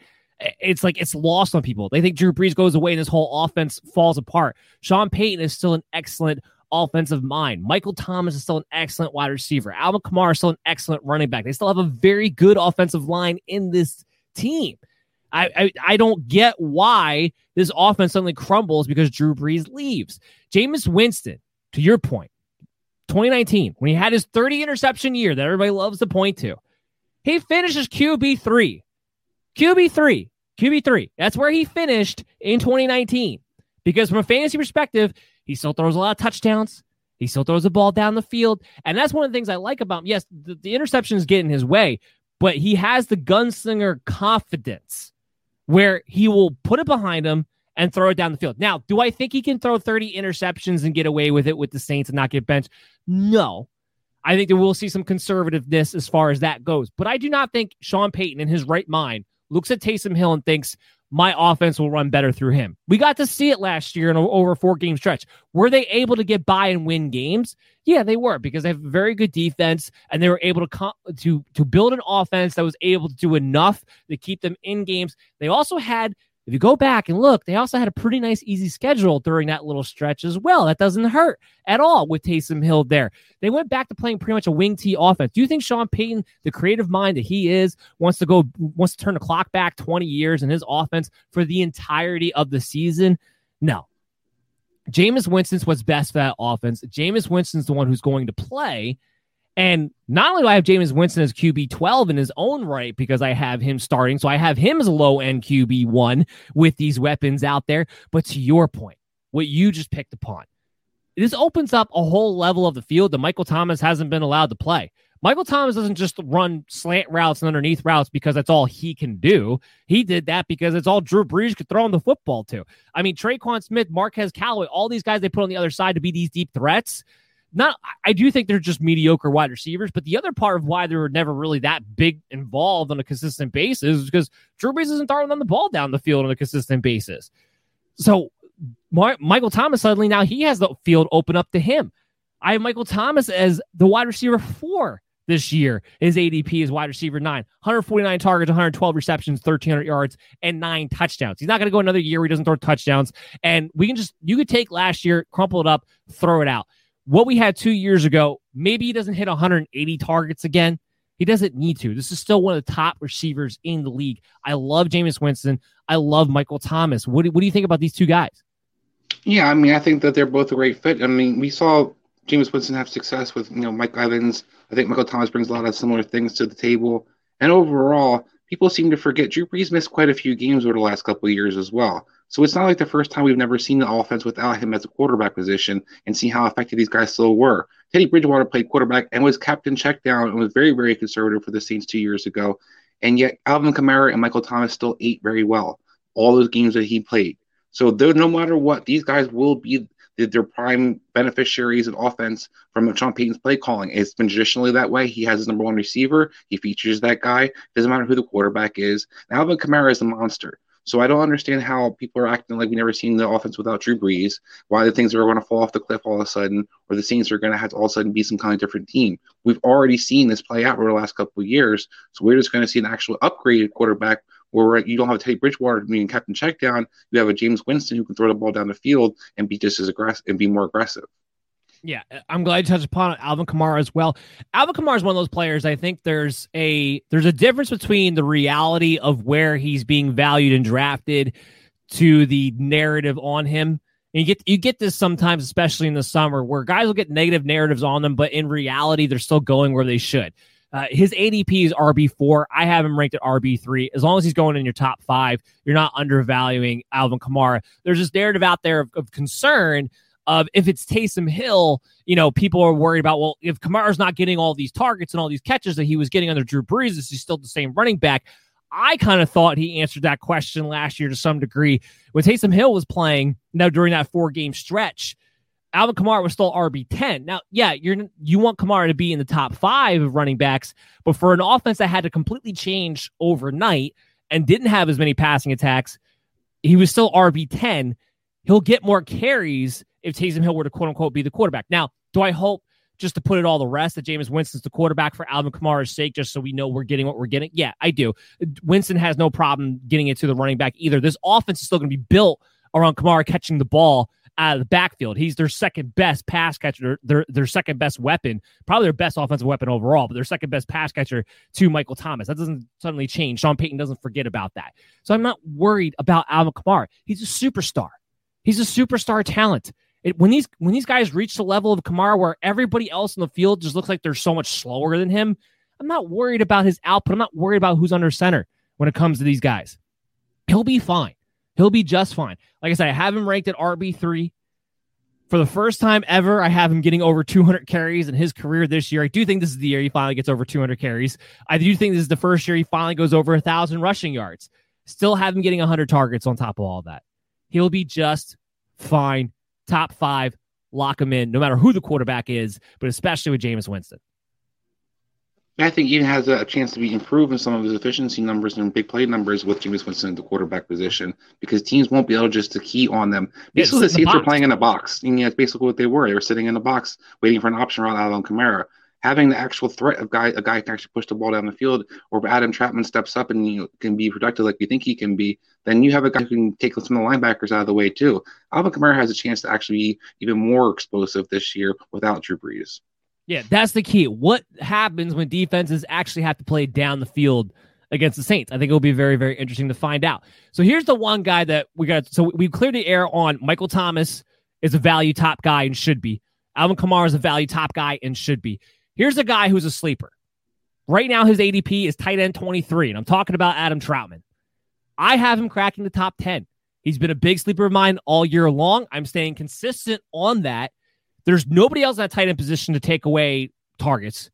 It's like it's lost on people. They think Drew Brees goes away and this whole offense falls apart. Sean Payton is still an excellent offensive mind. Michael Thomas is still an excellent wide receiver. Alvin Kamara is still an excellent running back. They still have a very good offensive line in this team. I, I, I don't get why this offense suddenly crumbles because Drew Brees leaves. Jameis Winston, to your point, 2019, when he had his 30 interception year that everybody loves to point to, he finishes QB three. QB three. QB three. That's where he finished in 2019. Because from a fantasy perspective, he still throws a lot of touchdowns. He still throws the ball down the field. And that's one of the things I like about him. Yes, the, the interceptions get in his way, but he has the gunslinger confidence where he will put it behind him and throw it down the field. Now, do I think he can throw 30 interceptions and get away with it with the Saints and not get benched? No. I think that we'll see some conservativeness as far as that goes. But I do not think Sean Payton, in his right mind, looks at Taysom Hill and thinks, my offense will run better through him. We got to see it last year in over four game stretch. Were they able to get by and win games? Yeah, they were because they have very good defense and they were able to to to build an offense that was able to do enough to keep them in games. They also had if you go back and look, they also had a pretty nice, easy schedule during that little stretch as well. That doesn't hurt at all with Taysom Hill there. They went back to playing pretty much a wing T offense. Do you think Sean Payton, the creative mind that he is, wants to go, wants to turn the clock back 20 years in his offense for the entirety of the season? No. Jameis Winston's what's best for that offense. Jameis Winston's the one who's going to play. And not only do I have Jameis Winston as QB 12 in his own right because I have him starting, so I have him as a low end QB one with these weapons out there. But to your point, what you just picked upon, this opens up a whole level of the field that Michael Thomas hasn't been allowed to play. Michael Thomas doesn't just run slant routes and underneath routes because that's all he can do. He did that because it's all Drew Brees could throw him the football to. I mean, Tre'Quan Smith, Marquez Callaway, all these guys they put on the other side to be these deep threats not I do think they're just mediocre wide receivers, but the other part of why they were never really that big involved on a consistent basis is because Drew Brees isn't throwing them the ball down the field on a consistent basis. So Mar- Michael Thomas suddenly now he has the field open up to him. I have Michael Thomas as the wide receiver four this year. His ADP is wide receiver nine, 149 targets, 112 receptions, 1,300 yards, and nine touchdowns. He's not going to go another year where he doesn't throw touchdowns. And we can just, you could take last year, crumple it up, throw it out what we had two years ago, maybe he doesn't hit 180 targets again. He doesn't need to. This is still one of the top receivers in the league. I love Jameis Winston. I love Michael Thomas. What do, what do you think about these two guys? Yeah, I mean, I think that they're both a great fit. I mean, we saw Jameis Winston have success with, you know, Mike Evans. I think Michael Thomas brings a lot of similar things to the table. And overall, people seem to forget Drew Brees missed quite a few games over the last couple of years as well. So it's not like the first time we've never seen the offense without him as a quarterback position and see how effective these guys still were. Teddy Bridgewater played quarterback and was captain check down and was very, very conservative for the Saints two years ago. And yet Alvin Kamara and Michael Thomas still ate very well all those games that he played. So no matter what, these guys will be their prime beneficiaries of offense from Sean Payton's play calling. It's been traditionally that way. He has his number one receiver. He features that guy. Doesn't matter who the quarterback is. And Alvin Kamara is a monster. So I don't understand how people are acting like we never seen the offense without Drew Brees. Why the things are going to fall off the cliff all of a sudden, or the Saints are going to have to all of a sudden be some kind of different team. We've already seen this play out over the last couple of years. So we're just going to see an actual upgraded quarterback where you don't have a Teddy Bridgewater being captain check down. You have a Jameis Winston who can throw the ball down the field and be just as aggressive and be more aggressive. Yeah, I'm glad you touched upon Alvin Kamara as well. Alvin Kamara is one of those players. I think there's a there's a difference between the reality of where he's being valued and drafted to the narrative on him. And you get you get this sometimes, especially in the summer, where guys will get negative narratives on them, but in reality, they're still going where they should. Uh, his ADP is RB4. I have him ranked at RB3. As long as he's going in your top five, you're not undervaluing Alvin Kamara. There's this narrative out there of, of concern of if it's Taysom Hill, you know, people are worried about, well, if Kamara's not getting all these targets and all these catches that he was getting under Drew Brees, is he still the same running back? I kind of thought he answered that question last year to some degree when Taysom Hill was playing now during that four game stretch. Alvin Kamara was still RB ten. Now, yeah, you're you want Kamara to be in the top five of running backs, but for an offense that had to completely change overnight and didn't have as many passing attacks, he was still RB ten. He'll get more carries if Taysom Hill were to quote unquote be the quarterback. Now, do I hope just to put it all the rest that Jameis Winston's the quarterback for Alvin Kamara's sake, just so we know we're getting what we're getting? Yeah, I do. Winston has no problem getting it to the running back either. This offense is still going to be built around Kamara catching the ball out of the backfield. He's their second best pass catcher, their their second best weapon, probably their best offensive weapon overall, but their second best pass catcher to Michael Thomas. That doesn't suddenly change. Sean Payton doesn't forget about that. So I'm not worried about Alvin Kamara. He's a superstar. He's a superstar talent. It, when these when these guys reach the level of Kamara where everybody else in the field just looks like they're so much slower than him, I'm not worried about his output. I'm not worried about who's under center when it comes to these guys. He'll be fine. He'll be just fine. Like I said, I have him ranked at RB3. For the first time ever, I have him getting over 200 carries in his career this year. I do think this is the year he finally gets over 200 carries. I do think this is the first year he finally goes over 1,000 rushing yards. Still have him getting 100 targets on top of all that. He'll be just fine. Top five, lock him in, no matter who the quarterback is, but especially with Jameis Winston. I think he has a chance to be improved in some of his efficiency numbers and big play numbers with Jameis Winston at the quarterback position because teams won't be able just to key on them. Basically, the Saints are playing in a box. And, yeah, that's basically what they were. They were sitting in a box waiting for an option route out on Kamara. Having the actual threat of guy a guy can actually push the ball down the field, or Adam Trautman steps up and you know, can be productive like we think he can be, then you have a guy who can take some of the linebackers out of the way too. Alvin Kamara has a chance to actually be even more explosive this year without Drew Brees. Yeah, that's the key. What happens when defenses actually have to play down the field against the Saints? I think it'll be very, very interesting to find out. So here's the one guy that we got. So we cleared the air on Michael Thomas is a value top guy and should be. Alvin Kamara is a value top guy and should be. Here's a guy who's a sleeper. Right now, his ADP is tight end 23, and I'm talking about Adam Trautman. I have him cracking the top 10. He's been a big sleeper of mine all year long. I'm staying consistent on that. There's nobody else in that tight end position to take away targets.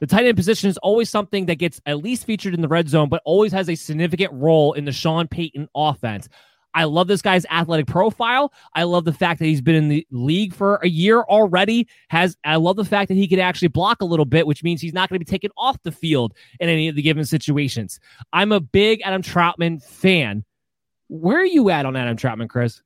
The tight end position is always something that gets at least featured in the red zone, but always has a significant role in the Sean Payton offense. I love this guy's athletic profile. I love the fact that he's been in the league for a year already. Has I love the fact that he can actually block a little bit, which means he's not going to be taken off the field in any of the given situations. I'm a big Adam Trautman fan. Where are you at on Adam Trautman, Chris?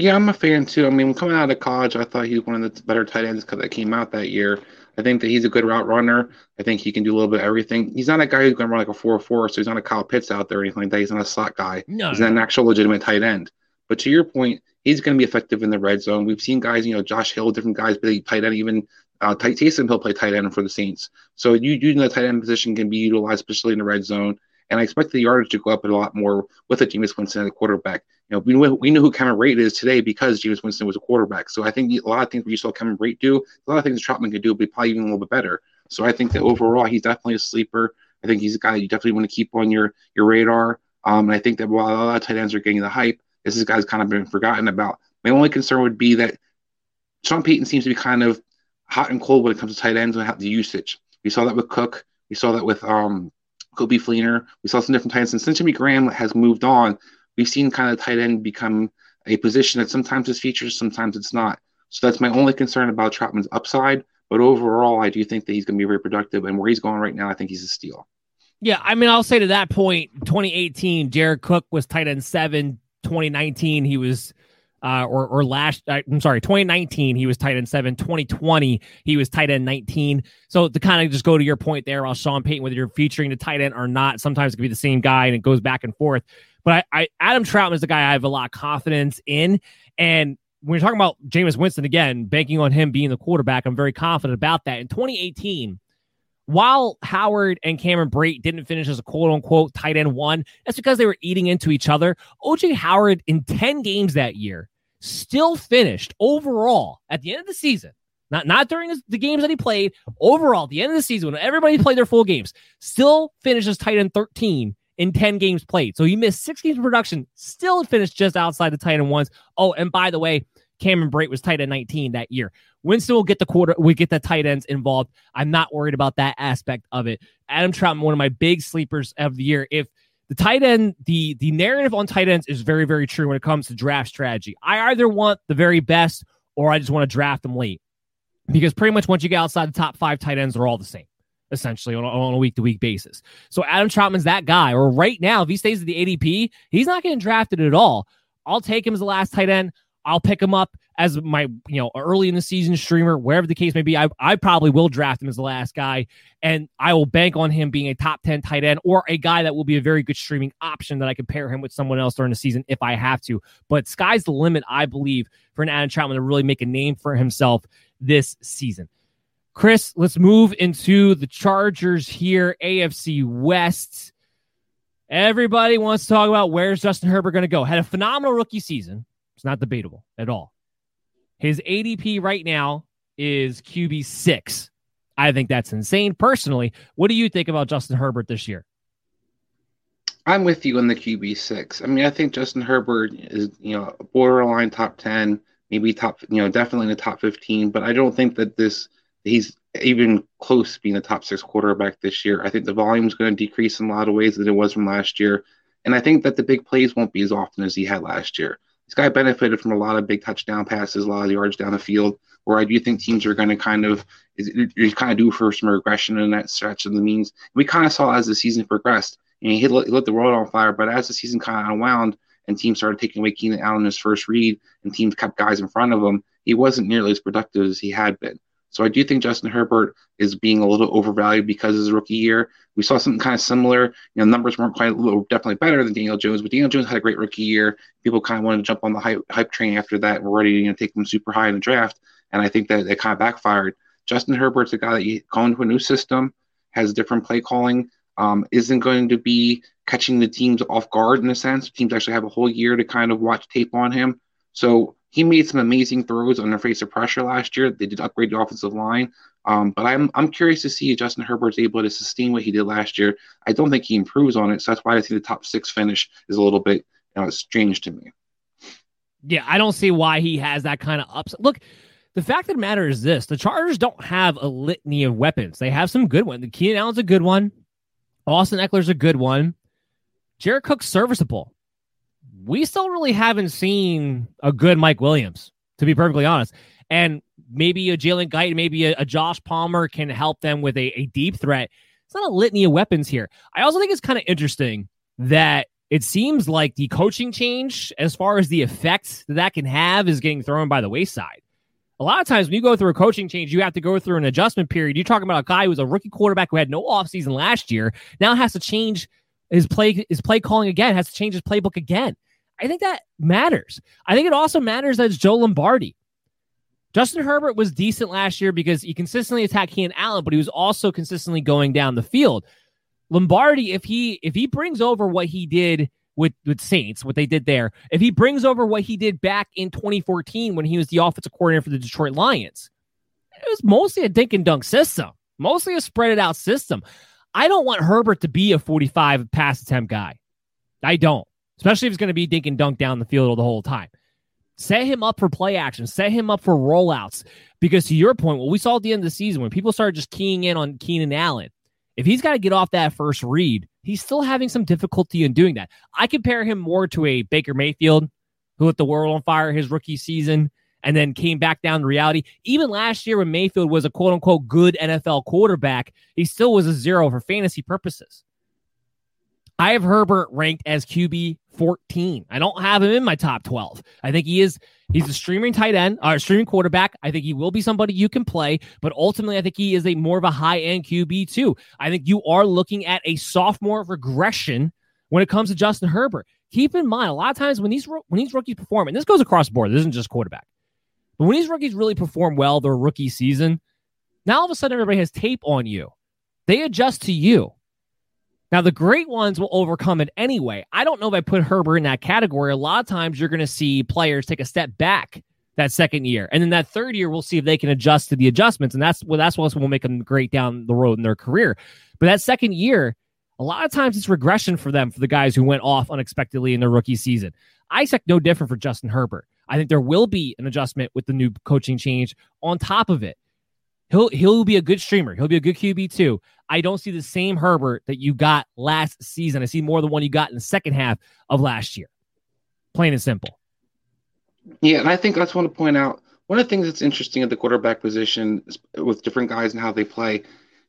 Yeah, I'm a fan too. I mean, coming out of college, I thought he was one of the better tight ends because that came out that year. I think that he's a good route runner. I think he can do a little bit of everything. He's not a guy who's going to run like a 4 4, so he's not a Kyle Pitts out there or anything like that. He's not a slot guy. No, he's not an actual legitimate tight end. But to your point, he's going to be effective in the red zone. We've seen guys, you know, Josh Hill, different guys, but tight end, even Uh, tight, Taysom Hill play tight end for the Saints. So you do know the tight end position can be utilized, especially in the red zone. And I expect the yardage to go up a lot more with a Jameis Winston as a quarterback. You know, we know, we know who Cameron Brate is today because Jameis Winston was a quarterback. So I think a lot of things you saw Cameron Brate do, a lot of things Trautman could do, but probably even a little bit better. So I think that overall, he's definitely a sleeper. I think he's a guy you definitely want to keep on your your radar. Um, and I think that while a lot of tight ends are getting the hype, this is guy's kind of been forgotten about. My only concern would be that Sean Payton seems to be kind of hot and cold when it comes to tight ends and the usage. We saw that with Cook. We saw that with um, Coby Fleener. We saw some different tight ends. And since Jimmy Graham has moved on, we've seen kind of tight end become a position that sometimes is features, sometimes it's not. So that's my only concern about Trautman's upside. But overall, I do think that he's going to be very productive. And where he's going right now, I think he's a steal. Yeah, I mean, I'll say to that point, 2018, Jared Cook was tight end seven. 2019, he was uh, or or last uh, I'm sorry, 2019 he was tight end seven. 2020 he was tight end 19. So to kind of just go to your point there, while Sean Payton, whether you're featuring the tight end or not, sometimes it can be the same guy and it goes back and forth. But I, I Adam Trautman is the guy I have a lot of confidence in, and when you're talking about Jameis Winston again, banking on him being the quarterback, I'm very confident about that. In 2018, while Howard and Cameron Brate didn't finish as a quote unquote tight end one, that's because they were eating into each other. OJ Howard in 10 games that year still finished overall at the end of the season. Not not during the games that he played. Overall, at the end of the season, when everybody played their full games, still finishes tight end 13 in 10 games played. So he missed six games of production, still finished just outside the tight end ones. Oh, and by the way, Cameron Brate was tight end 19 that year. Winston will get the quarter, we get the tight ends involved. I'm not worried about that aspect of it. Adam Trautman, one of my big sleepers of the year. If the tight end, the the narrative on tight ends is very, very true when it comes to draft strategy. I either want the very best or I just want to draft them late. Because pretty much once you get outside the top five tight ends, they're all the same, essentially, on a, on a week-to-week basis. So Adam Trautman's that guy. Or right now, if he stays at the ADP, he's not getting drafted at all. I'll take him as the last tight end. I'll pick him up as my, you know, early in the season streamer, wherever the case may be. I, I probably will draft him as the last guy, and I will bank on him being a top 10 tight end or a guy that will be a very good streaming option that I can pair him with someone else during the season if I have to. But sky's the limit, I believe, for an Adam Trautman to really make a name for himself this season. Chris, let's move into the Chargers here, AFC West. Everybody wants to talk about where's Justin Herbert going to go. Had a phenomenal rookie season. It's not debatable at all. His ADP right now is QB six. I think that's insane. Personally, what do you think about Justin Herbert this year? I'm with you on the QB six. I mean, I think Justin Herbert is, you know, borderline top ten, maybe top, you know, definitely in the top fifteen. But I don't think that this he's even close to being a top six quarterback this year. I think the volume is going to decrease in a lot of ways than it was from last year, and I think that the big plays won't be as often as he had last year this guy benefited from a lot of big touchdown passes, a lot of yards down the field. Where I do think teams are going to kind of you kind of do for some regression in that stretch of the means. We kind of saw as the season progressed. and he lit, he lit the world on fire, but as the season kind of unwound and teams started taking away Keenan Allen his first read, and teams kept guys in front of him, he wasn't nearly as productive as he had been. So I do think Justin Herbert is being a little overvalued because of his rookie year. We saw something kind of similar. You know, numbers weren't quite little definitely better than Daniel Jones, but Daniel Jones had a great rookie year. People kind of wanted to jump on the hype, hype train after that were ready to you know, take him super high in the draft. And I think that it kind of backfired. Justin Herbert's a guy that you go into a new system, has different play calling, um, isn't going to be catching the teams off guard in a sense. Teams actually have a whole year to kind of watch tape on him. So he made some amazing throws under face of pressure last year. They did upgrade the offensive line. Um, but I'm I'm curious to see if Justin Herbert's able to sustain what he did last year. I don't think he improves on it, so that's why I think the top six finish is a little bit you know, strange to me. Yeah, I don't see why he has that kind of upset. Look, the fact of the matter is this: the Chargers don't have a litany of weapons. They have some good ones. The Keenan Allen's a good one. Austin Ekeler's a good one. Jared Cook's serviceable we still really haven't seen a good Mike Williams, to be perfectly honest. And maybe a Jalen Guyton, maybe a, a, Josh Palmer can help them with a, a deep threat. It's not a litany of weapons here. I also think it's kind of interesting that it seems like the coaching change, as far as the effects that that can have, is getting thrown by the wayside. A lot of times when you go through a coaching change, you have to go through an adjustment period. You're talking about a guy who was a rookie quarterback who had no offseason last year, now has to change his play his play calling again, has to change his playbook again. I think that matters. I think it also matters that it's Joe Lombardi. Justin Herbert was decent last year because he consistently attacked Keenan Allen, but he was also consistently going down the field. Lombardi, if he if he brings over what he did with with Saints, what they did there, if he brings over what he did back in 2014 when he was the offensive coordinator for the Detroit Lions, it was mostly a dink and dunk system, mostly a spread it out system. I don't want Herbert to be a 45 pass attempt guy. I don't, especially if it's going to be dink and dunk down the field all the whole time. Set him up for play action. Set him up for rollouts. Because to your point, what we saw at the end of the season, when people started just keying in on Keenan Allen, if he's got to get off that first read, he's still having some difficulty in doing that. I compare him more to a Baker Mayfield who lit the world on fire his rookie season and then came back down to reality. Even last year when Mayfield was a quote unquote good NFL quarterback, he still was a zero for fantasy purposes. I have Herbert ranked as QB 14. I don't have him in my top 12. I think he is he's a streaming tight end or streaming quarterback. I think he will be somebody you can play, but ultimately I think he is a more of a high-end QB too. I think you are looking at a sophomore regression when it comes to Justin Herbert. Keep in mind a lot of times when these when these rookies perform, and this goes across the board, this isn't just quarterback. But when these rookies really perform well their rookie season, now all of a sudden everybody has tape on you. They adjust to you. Now, the great ones will overcome it anyway. I don't know if I put Herbert in that category. A lot of times you're going to see players take a step back that second year. And then that third year, we'll see if they can adjust to the adjustments. And that's well, that's what will make them great down the road in their career. But that second year, a lot of times it's regression for them for the guys who went off unexpectedly in their rookie season. I expect no different for Justin Herbert. I think there will be an adjustment with the new coaching change on top of it. He'll he'll be a good streamer. He'll be a good QB too. I don't see the same Herbert that you got last season. I see more the one you got in the second half of last year. Plain and simple. Yeah, and I think I just want to point out one of the things that's interesting at the quarterback position with different guys and how they play.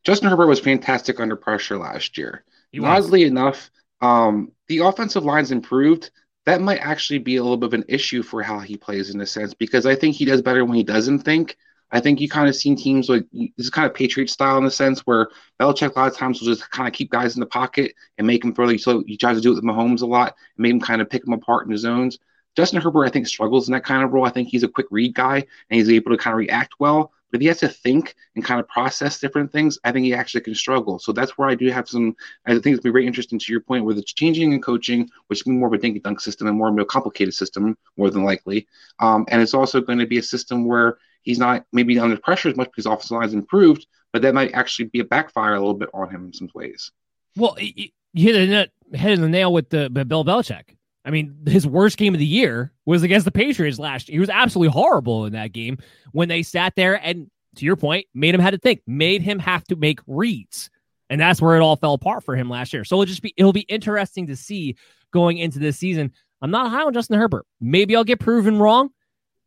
Justin Herbert was fantastic under pressure last year. Oddly enough, um, the offensive line's improved. That might actually be a little bit of an issue for how he plays in a sense because I think he does better when he doesn't think. I think you kind of seen teams like this is kind of Patriot style in the sense where Belichick a lot of times will just kind of keep guys in the pocket and make them throw. Like, so he tries to do it with Mahomes a lot and make him kind of pick them apart in the zones. Justin Herbert, I think, struggles in that kind of role. I think he's a quick read guy and he's able to kind of react well. But if he has to think and kind of process different things, I think he actually can struggle. So that's where I do have some. I think it's be very interesting to your point, where it's changing in coaching, which be more of a dink dunk system and more of a complicated system, more than likely. Um, and it's also going to be a system where he's not maybe under pressure as much because offensive line's improved, but that might actually be a backfire a little bit on him in some ways. Well, you hit the head in the nail with the Bill Belichick. I mean, his worst game of the year was against the Patriots last year. He was absolutely horrible in that game when they sat there and, to your point, made him have to think, made him have to make reads. And that's where it all fell apart for him last year. So it'll just be it'll be interesting to see going into this season. I'm not high on Justin Herbert. Maybe I'll get proven wrong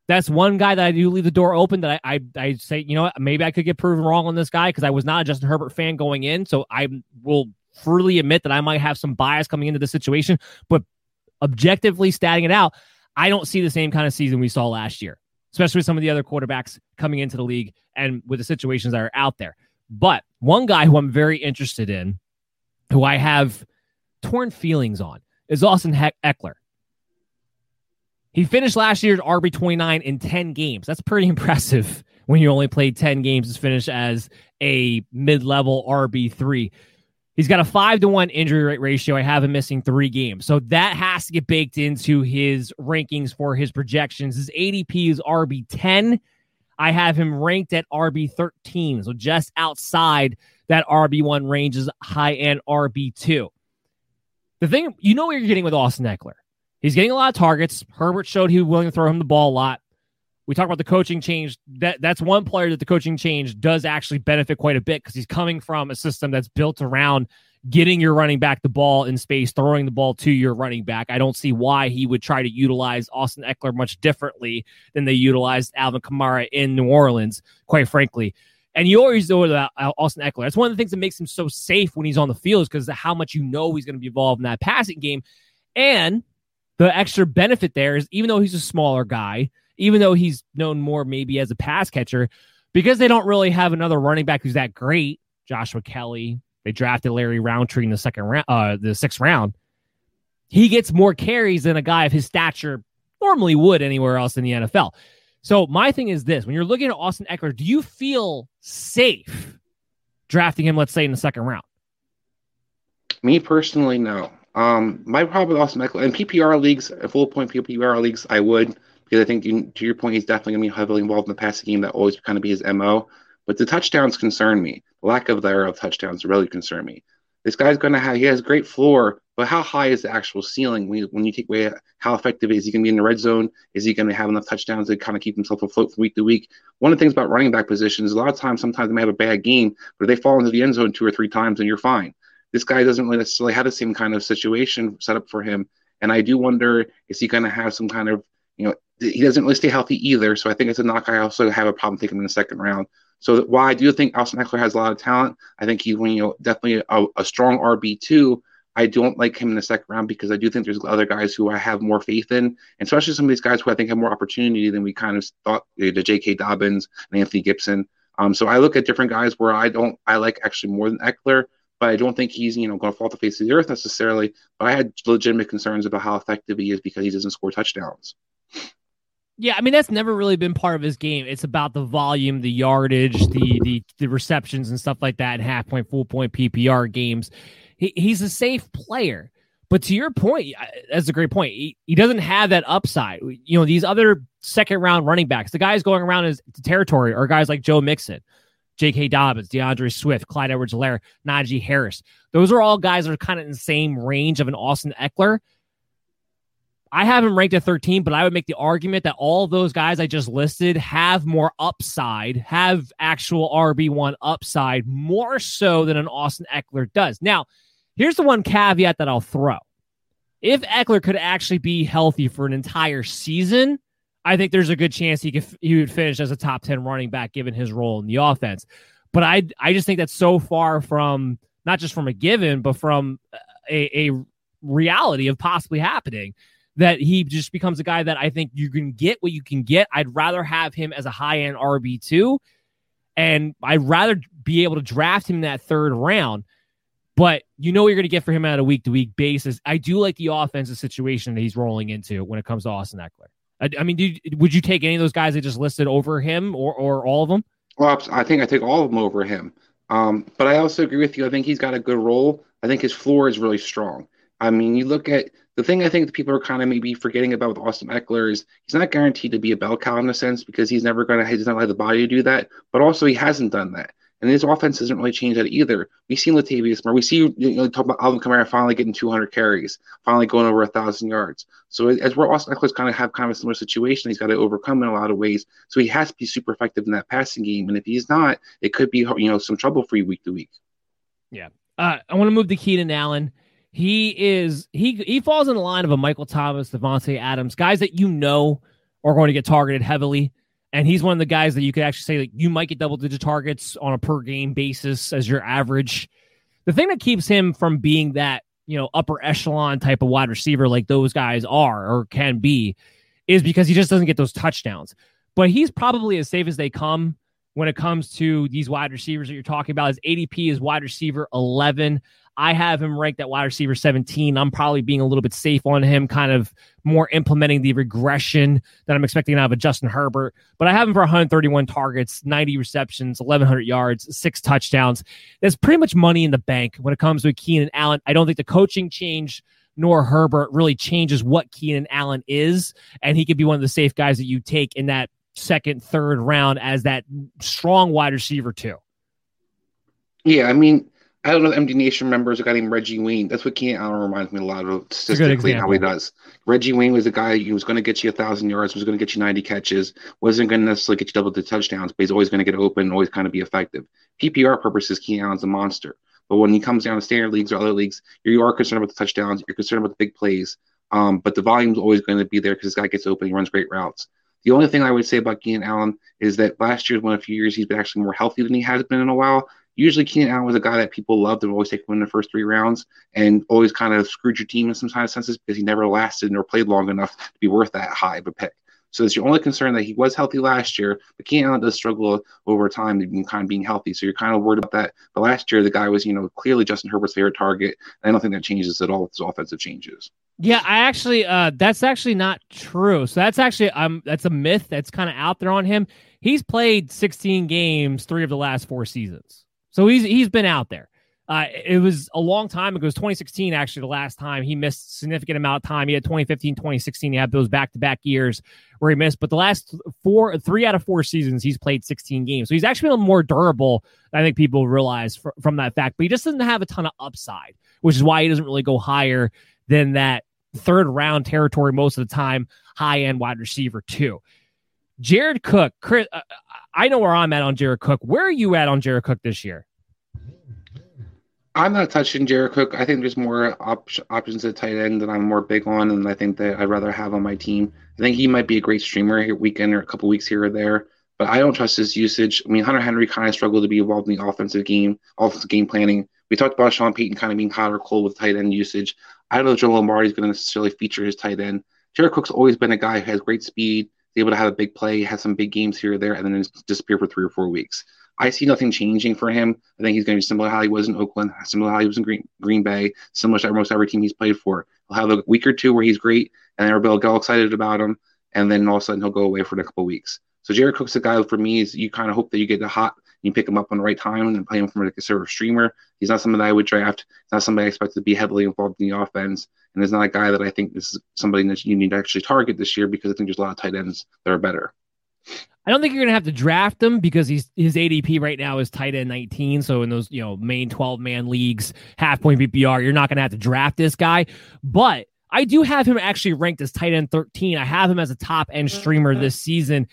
that's one guy that I do leave the door open that I, I, I say, you know what, maybe I could get proven wrong on this guy because I was not a Justin Herbert fan going in. So I will freely admit that I might have some bias coming into the situation. But objectively statting it out, I don't see the same kind of season we saw last year, especially with some of the other quarterbacks coming into the league and with the situations that are out there. But one guy who I'm very interested in, who I have torn feelings on, is Austin Ekeler. He finished last year at RB 29 in 10 games. That's pretty impressive when you only played 10 games to finish as a mid level RB3. He's got a five to one injury rate ratio. I have him missing three games. So that has to get baked into his rankings for his projections. His ADP is RB 10. I have him ranked at RB 13. So just outside that RB1 range is high end RB2. The thing, you know what you're getting with Austin Ekeler. He's getting a lot of targets. Herbert showed he was willing to throw him the ball a lot. We talk about the coaching change. That that's one player that the coaching change does actually benefit quite a bit because he's coming from a system that's built around getting your running back the ball in space, throwing the ball to your running back. I don't see why he would try to utilize Austin Ekeler much differently than they utilized Alvin Kamara in New Orleans, quite frankly. And you always know about Austin Ekeler. That's one of the things that makes him so safe when he's on the field is because of how much you know he's going to be involved in that passing game. And the extra benefit there is even though he's a smaller guy, even though he's known more maybe as a pass catcher, because they don't really have another running back who's that great, Joshua Kelley. They drafted Larry Rountree in the second round, uh, the sixth round. He gets more carries than a guy of his stature normally would anywhere else in the NFL. So my thing is this: when you're looking at Austin Ekeler, do you feel safe drafting him? Let's say in the second round. Me personally, no. Um, my problem with Austin Ekeler in PPR leagues, full point PPR leagues, I would because I think you, to your point, he's definitely going to be heavily involved in the passing game. That always kind of be his mo. But the touchdowns concern me. The lack of there of touchdowns really concern me. This guy's going to have he has great floor, but how high is the actual ceiling when you, when you take away how effective is he going to be in the red zone? Is he going to have enough touchdowns to kind of keep himself afloat from week to week? One of the things about running back positions, a lot of times, sometimes they may have a bad game, but if they fall into the end zone two or three times, then you're fine. This guy doesn't really necessarily have the same kind of situation set up for him, and I do wonder is he going to have some kind of you know he doesn't really stay healthy either. So I think it's a knock. I also have a problem taking him in the second round. So while I do think Austin Ekeler has a lot of talent, I think he's you know definitely a, a strong RB two. I don't like him in the second round because I do think there's other guys who I have more faith in, and especially some of these guys who I think have more opportunity than we kind of thought. The J.K. Dobbins and Antonio Gibson. Um, so I look at different guys where I don't I like actually more than Ekeler, but I don't think he's you know going to fall off the face of the earth necessarily. But I had legitimate concerns about how effective he is because he doesn't score touchdowns. Yeah, I mean that's never really been part of his game. It's about the volume, the yardage, the the, the receptions and stuff like that in half point, full point PPR games. He, he's a safe player. But to your point, that's a great point. He, he doesn't have that upside. You know, these other second round running backs, the guys going around his territory are guys like Joe Mixon, J.K. Dobbins, D'Andre Swift, Clyde Edwards Helaire, Najee Harris. Those are all guys that are kind of in the same range of an Austin Ekeler. I have him ranked at 13, but I would make the argument that all those guys I just listed have more upside, have actual RB1 upside more so than an Austin Ekeler does. Now, here's the one caveat that I'll throw. If Ekeler could actually be healthy for an entire season, I think there's a good chance he could he would finish as a top 10 running back given his role in the offense. But I I just think that's so far from not just from a given, but from a, a reality of possibly happening that he just becomes a guy that I think you can get what you can get. I'd rather have him as a high end RB2, and I'd rather be able to draft him in that third round. But you know what you're going to get for him on a week to week basis. I do like the offensive situation that he's rolling into when it comes to Austin Ekeler. I, I mean, you, would you take any of those guys I just listed over him or, or all of them? Well, I think I take all of them over him. Um, but I also agree with you. I think he's got a good role. I think his floor is really strong. I mean, you look at the thing I think people are kind of maybe forgetting about with Austin Ekeler is he's not guaranteed to be a bell cow in a sense because he's never going to, he doesn't have the body to do that. But also, he hasn't done that. And his offense doesn't really change that either. We see Latavius Murray. We see you know talk about Alvin Kamara finally getting 200 carries, finally going over a thousand yards. So as we're Austin Ekeler's kind of have kind of a similar situation, he's got to overcome in a lot of ways. So he has to be super effective in that passing game. And if he's not, it could be you know some trouble for you week to week. Yeah. Uh, I want to move to Keenan Allen. He is he he falls in the line of a Michael Thomas, Davante Adams, guys that you know are going to get targeted heavily. And he's one of the guys that you could actually say that you might get double digit targets on a per game basis as your average. The thing that keeps him from being that, you know, upper echelon type of wide receiver like those guys are or can be is because he just doesn't get those touchdowns. But he's probably as safe as they come when it comes to these wide receivers that you're talking about. His ADP is wide receiver 11. I have him ranked at wide receiver 17. I'm probably being a little bit safe on him, kind of more implementing the regression that I'm expecting out of Justin Herbert. But I have him for 131 targets, 90 receptions, 1,100 yards, six touchdowns. There's pretty much money in the bank when it comes to Keenan Allen. I don't think the coaching change nor Herbert really changes what Keenan Allen is. And he could be one of the safe guys that you take in that second, third round as that strong wide receiver, too. Yeah, I mean, I don't know if MD Nation remembers a guy named Reggie Wayne. That's what Keenan Allen reminds me a lot of statistically how he does. Reggie Wayne was a guy who was going to get you a thousand yards, was going to get you 90 catches, wasn't going to necessarily get you double the touchdowns, but he's always going to get open, always kind of be effective. PPR purposes, Keenan Allen's a monster. But when he comes down to standard leagues or other leagues, you are concerned about the touchdowns, you're concerned about the big plays. Um, but the volume's always going to be there because this guy gets open, he runs great routes. The only thing I would say about Keenan Allen is that last year's one of a few years he's been actually more healthy than he has been in a while usually Keenan Allen was a guy that people loved and always take him in the first three rounds and always kind of screwed your team in some kind of senses because he never lasted or played long enough to be worth that high of a pick. So it's your only concern that he was healthy last year, but Keenan Allen does struggle over time kind of being healthy. So you're kind of worried about that. But last year, the guy was, you know, clearly Justin Herbert's favorite target. I don't think that changes at all with his offensive changes. Yeah, I actually, uh, that's actually not true. So that's actually, um, that's a myth that's kind of out there on him. He's played 16 games, three of the last four seasons. So he's he's been out there. Uh, it was a long time ago. It was 2016, actually, the last time he missed significant amount of time. He had 2015, 2016. He had those back to back years where he missed. But the last four, three out of four seasons, he's played 16 games. So he's actually been more durable. I think people realize fr- from that fact. But he just doesn't have a ton of upside, which is why he doesn't really go higher than that third round territory most of the time, high end wide receiver, too. Jared Cook, Chris, uh, I know where I'm at on Jared Cook. Where are you at on Jared Cook this year? I'm not touching Jared Cook. I think there's more op- options at tight end that I'm more big on, and I think that I'd rather have on my team. I think he might be a great streamer here weekend or a couple weeks here or there, but I don't trust his usage. I mean, Hunter Henry kind of struggled to be involved in the offensive game, offensive game planning. We talked about Sean Payton kind of being hot or cold with tight end usage. I don't know if Joe Lombardi is going to necessarily feature his tight end. Jared Cook's always been a guy who has great speed, is able to have a big play, has some big games here or there, and then disappear for three or four weeks. I see nothing changing for him. I think he's going to be similar to how he was in Oakland, similar to how he was in Green, Green Bay, similar to almost every team he's played for. He'll have a week or two where he's great, and everybody will get all excited about him, and then all of a sudden he'll go away for a couple weeks. So Jared Cook's a guy for me is you kind of hope that you get the hot, you pick him up on the right time and play him from a conservative streamer. He's not somebody that I would draft. He's not somebody I expect to be heavily involved in the offense, and he's not a guy that I think this is somebody that you need to actually target this year because I think there's a lot of tight ends that are better. I don't think you're gonna have to draft him because he's his ADP right now is tight end 19. So in those you know main 12 man leagues, half point PPR, you're not gonna have to draft this guy. But I do have him actually ranked as tight end 13. I have him as a top end streamer this season.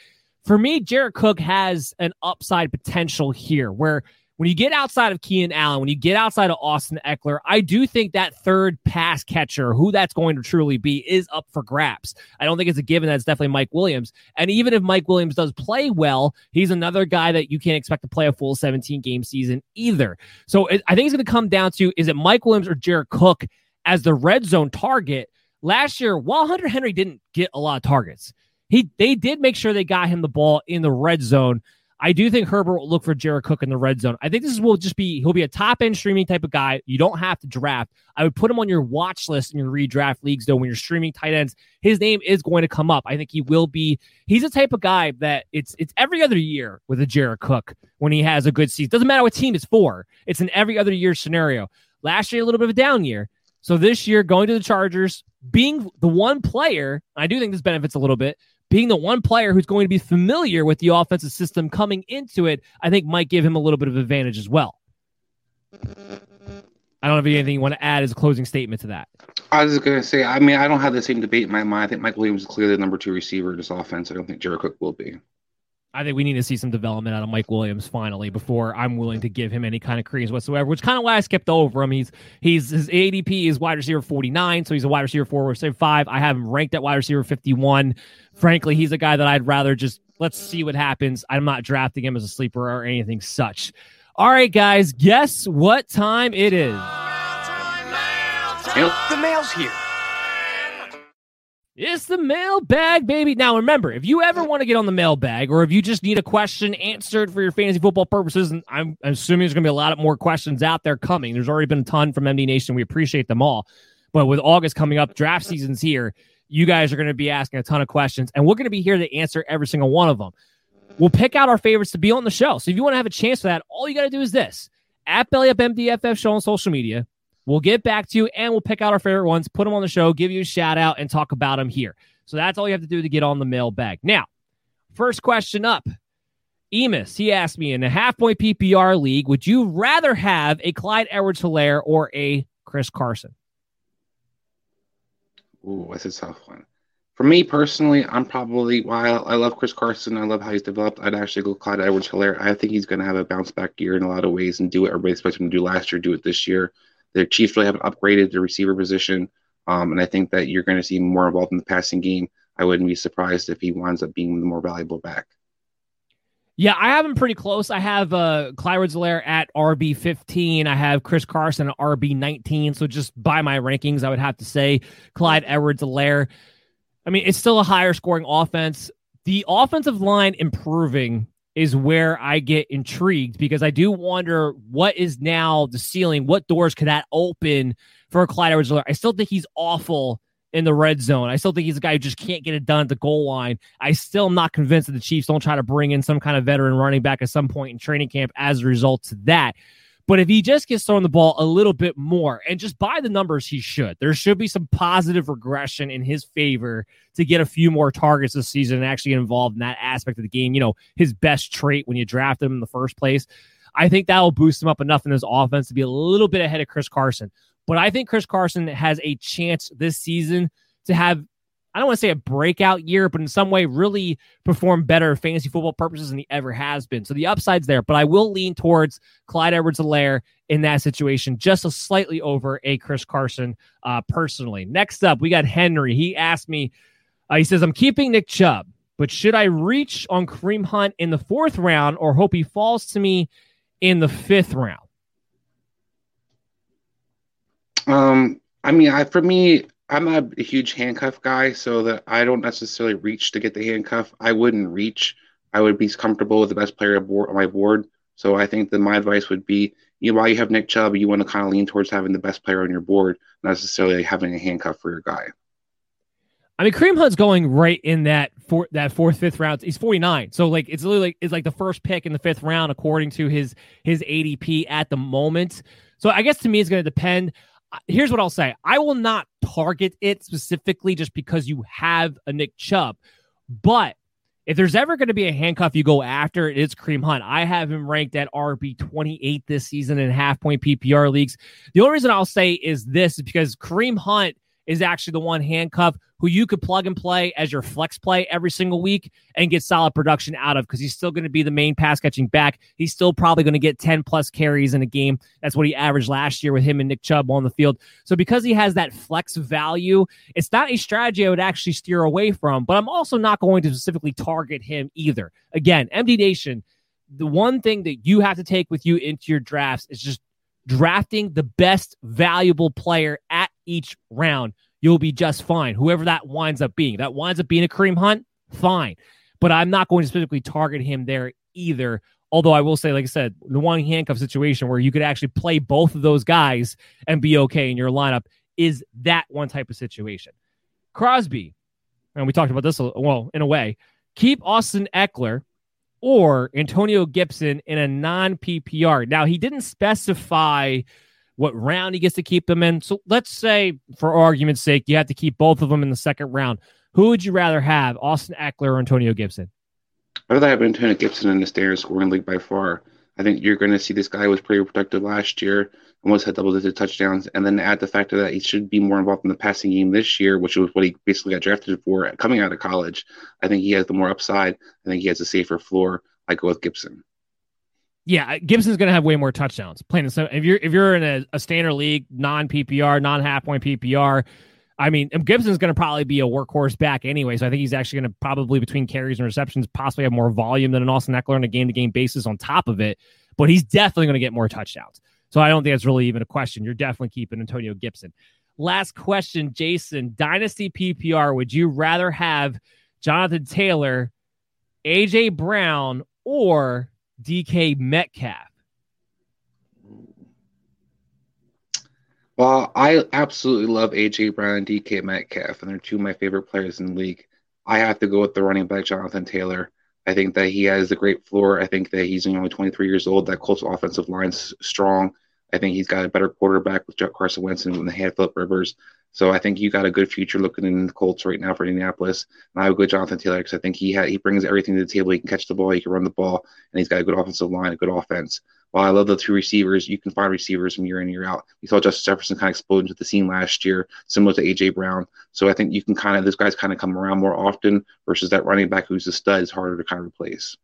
For me, Jared Cook has an upside potential here where when you get outside of Keenan Allen, when you get outside of Austin Ekeler, I do think that third pass catcher, who that's going to truly be, is up for grabs. I don't think it's a given that it's definitely Mike Williams. And even if Mike Williams does play well, he's another guy that you can't expect to play a full 17 game season either. So it, I think it's going to come down to is it Mike Williams or Jared Cook as the red zone target? Last year, while Hunter Henry didn't get a lot of targets, he they did make sure they got him the ball in the red zone. I do think Herbert will look for Jared Cook in the red zone. I think this will just be he'll be a top end streaming type of guy. You don't have to draft. I would put him on your watch list in your redraft leagues though when you're streaming tight ends. His name is going to come up. I think he will be. He's a type of guy that it's it's every other year with a Jared Cook when he has a good season. Doesn't matter what team it's for. It's an every other year scenario. Last year a little bit of a down year. So this year going to the Chargers, being the one player, I do think this benefits a little bit being the one player who's going to be familiar with the offensive system coming into it, I think might give him a little bit of advantage as well. I don't have anything you want to add as a closing statement to that. I was just going to say, I mean, I don't have the same debate in my mind. I think Mike Williams is clearly the number two receiver in this offense. I don't think Jared Cook will be. I think we need to see some development out of Mike Williams finally before I'm willing to give him any kind of credence whatsoever. Which kind of why I skipped over him. He's he's his ADP is wide receiver 49, so he's a wide receiver four or say five. I have him ranked at wide receiver 51. Frankly, he's a guy that I'd rather just let's see what happens. I'm not drafting him as a sleeper or anything such. All right, guys, guess what time it is? The mail's here. It's the mailbag, baby. Now, remember, if you ever want to get on the mailbag or if you just need a question answered for your fantasy football purposes, and I'm, assuming there's going to be a lot more questions out there coming. There's already been a ton from MD Nation. We appreciate them all. But with August coming up, draft season's here. You guys are going to be asking a ton of questions, and we're going to be here to answer every single one of them. We'll pick out our favorites to be on the show. So if you want to have a chance for that, all you got to do is this at Belly Up MDFF show on social media. We'll get back to you and we'll pick out our favorite ones, put them on the show, give you a shout out, and talk about them here. So that's all you have to do to get on the mailbag. Now, first question up. Emus, he asked me in a half point PPR league, would you rather have a Clyde Edwards Helaire or a Chris Carson? Ooh, that's a tough one. For me personally, I'm probably while I love Chris Carson, I love how he's developed. I'd actually go Clyde Edwards Helaire. I think he's going to have a bounce back year in a lot of ways and do what everybody expected him to do last year, do it this year. The Chiefs really haven't upgraded the receiver position, um, and I think that you're going to see more involved in the passing game. I wouldn't be surprised if he winds up being the more valuable back. Yeah, I have him pretty close. I have uh, Clyde Helaire at RB 15. I have Chris Carson at RB 19. So just by my rankings, I would have to say Clyde Edwards Helaire. I mean, it's still a higher scoring offense. The offensive line improving is where I get intrigued because I do wonder what is now the ceiling. What doors could that open for Clyde edwards I still think he's awful in the red zone. I still think he's a guy who just can't get it done at the goal line. I still am not convinced that the Chiefs don't try to bring in some kind of veteran running back at some point in training camp as a result to that. But if he just gets thrown the ball a little bit more and just by the numbers, he should. There should be some positive regression in his favor to get a few more targets this season and actually get involved in that aspect of the game. You know, his best trait when you draft him in the first place. I think that will boost him up enough in his offense to be a little bit ahead of Chris Carson. But I think Chris Carson has a chance this season to have I don't want to say a breakout year, but in some way really perform better fantasy football purposes than he ever has been. So the upside's there, but I will lean towards Clyde Edwards Helaire in that situation, just a slightly over a Chris Carson uh, personally. Next up, we got Henry. He asked me, uh, he says, I'm keeping Nick Chubb, but should I reach on Kareem Hunt in the fourth round or hope he falls to me in the fifth round? Um, I mean, I for me, I'm not a huge handcuff guy, so that I don't necessarily reach to get the handcuff. I wouldn't reach. I would be comfortable with the best player on my board. So I think that my advice would be, you know, while you have Nick Chubb, you want to kind of lean towards having the best player on your board, not necessarily having a handcuff for your guy. I mean, Kareem Hunt's going right in that that fourth, fifth round. He's 49, so like it's literally like it's like the first pick in the fifth round according to his his ADP at the moment. So I guess to me, it's going to depend here's what I'll say I will not target it specifically just because you have a Nick Chubb. But if there's ever going to be a handcuff you go after, it is Kareem Hunt. I have him ranked at RB 28 this season in half point PPR leagues. The only reason I'll say is this is because Kareem Hunt is actually the one handcuff who you could plug and play as your flex play every single week and get solid production out of because he's still going to be the main pass catching back. He's still probably going to get 10 plus carries in a game. That's what he averaged last year with him and Nick Chubb on the field. So because he has that flex value, it's not a strategy I would actually steer away from, but I'm also not going to specifically target him either. Again, MD Nation, the one thing that you have to take with you into your drafts is just drafting the best valuable player at each round, you'll be just fine. Whoever that winds up being, that winds up being a Kareem Hunt, fine. But I'm not going to specifically target him there either. Although I will say, like I said, the one handcuff situation where you could actually play both of those guys and be okay in your lineup is that one type of situation. Crosby, and we talked about this, well, in a way, keep Austin Ekeler or Antonio Gibson in a non PPR. Now, he didn't specify what round he gets to keep them in. So let's say, for argument's sake, you have to keep both of them in the second round. Who would you rather have, Austin Ekeler or Antonio Gibson? I'd rather have Antonio Gibson in the standard scoring league by far. I think you're going to see this guy was pretty productive last year, almost had double digit touchdowns, and then add the factor that he should be more involved in the passing game this year, which was what he basically got drafted for coming out of college. I think he has the more upside. I think he has a safer floor. I go with Gibson. Yeah, Gibson's going to have way more touchdowns. Plain and simple. If you're if you're in a, a standard league, non PPR, non half point PPR, I mean, um, Gibson's going to probably be a workhorse back anyway. So I think he's actually going to probably between carries and receptions possibly have more volume than an Austin Ekeler on a game to game basis on top of it. But he's definitely going to get more touchdowns. So I don't think that's really even a question. You're definitely keeping Antonio Gibson. Last question, Jason. Dynasty PPR, would you rather have Jonathan Taylor, AJ Brown, or DK Metcalf? Well, I absolutely love AJ Brown and DK Metcalf, and they're two of my favorite players in the league. I have to go with the running back Jonathan Taylor. I think that he has a great floor. I think that he's only 23 years old. That Colts offensive line's strong. I think he's got a better quarterback with Carson Wentz than they had Philip Rivers. So I think you got a good future looking in the Colts right now for Indianapolis. And I would go Jonathan Taylor because I think he ha- he brings everything to the table. He can catch the ball, he can run the ball, and he's got a good offensive line, a good offense. While I love the two receivers, you can find receivers from year in year out. You saw Justin Jefferson kind of explode into the scene last year, similar to AJ Brown. So I think you can kind of those guys kind of come around more often versus that running back who's a stud is harder to kind of replace.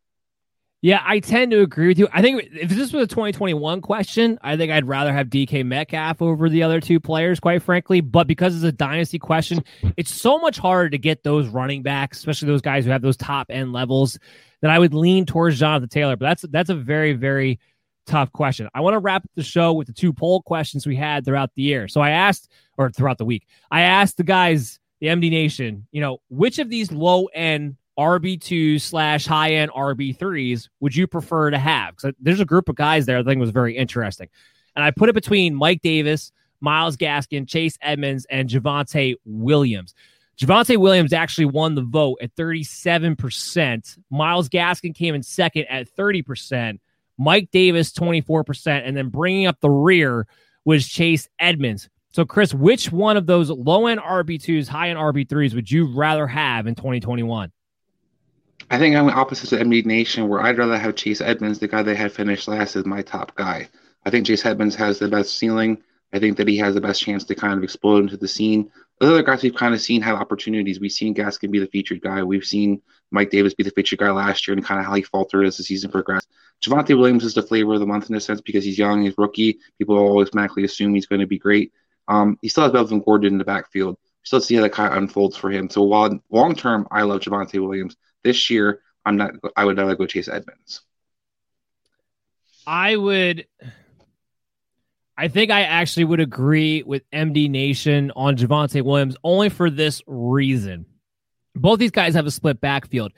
Yeah, I tend to agree with you. I think if this was a 2021 question, I think I'd rather have DK Metcalf over the other two players, quite frankly. But because it's a dynasty question, it's so much harder to get those running backs, especially those guys who have those top end levels, that I would lean towards Jonathan Taylor. But that's that's a very, very tough question. I want to wrap up the show with the two poll questions we had throughout the year. So I asked, or throughout the week, I asked the guys the MD Nation, you know, which of these low end RB2 slash high end RB3s would you prefer to have? Because there's a group of guys there I think was very interesting. And I put it between Mike Davis, Myles Gaskin, Chase Edmonds, and Javonte Williams. Javonte Williams actually won the vote at 37%. Myles Gaskin came in second at 30%. Mike Davis, 24%. And then bringing up the rear was Chase Edmonds. So, Chris, which one of those low end RB2s, high end RB3s would you rather have in 2021? I think I'm opposite to MD Nation, where I'd rather have Chase Edmonds, the guy that had finished last, as my top guy. I think Chase Edmonds has the best ceiling. I think that he has the best chance to kind of explode into the scene. The other guys we've kind of seen have opportunities. We've seen Gaskin be the featured guy. We've seen Mike Davis be the featured guy last year and kind of how he faltered as the season progressed. Javonte Williams is the flavor of the month in a sense because he's young, he's rookie. People always automatically assume he's going to be great. Um, he still has Melvin Gordon in the backfield. Still see how that kind of unfolds for him. So while long term, I love Javonte Williams. This year, I'm not. I would rather go Chase Edmonds. I would. I think I actually would agree with MD Nation on Javonte Williams only for this reason. Both these guys have a split backfield.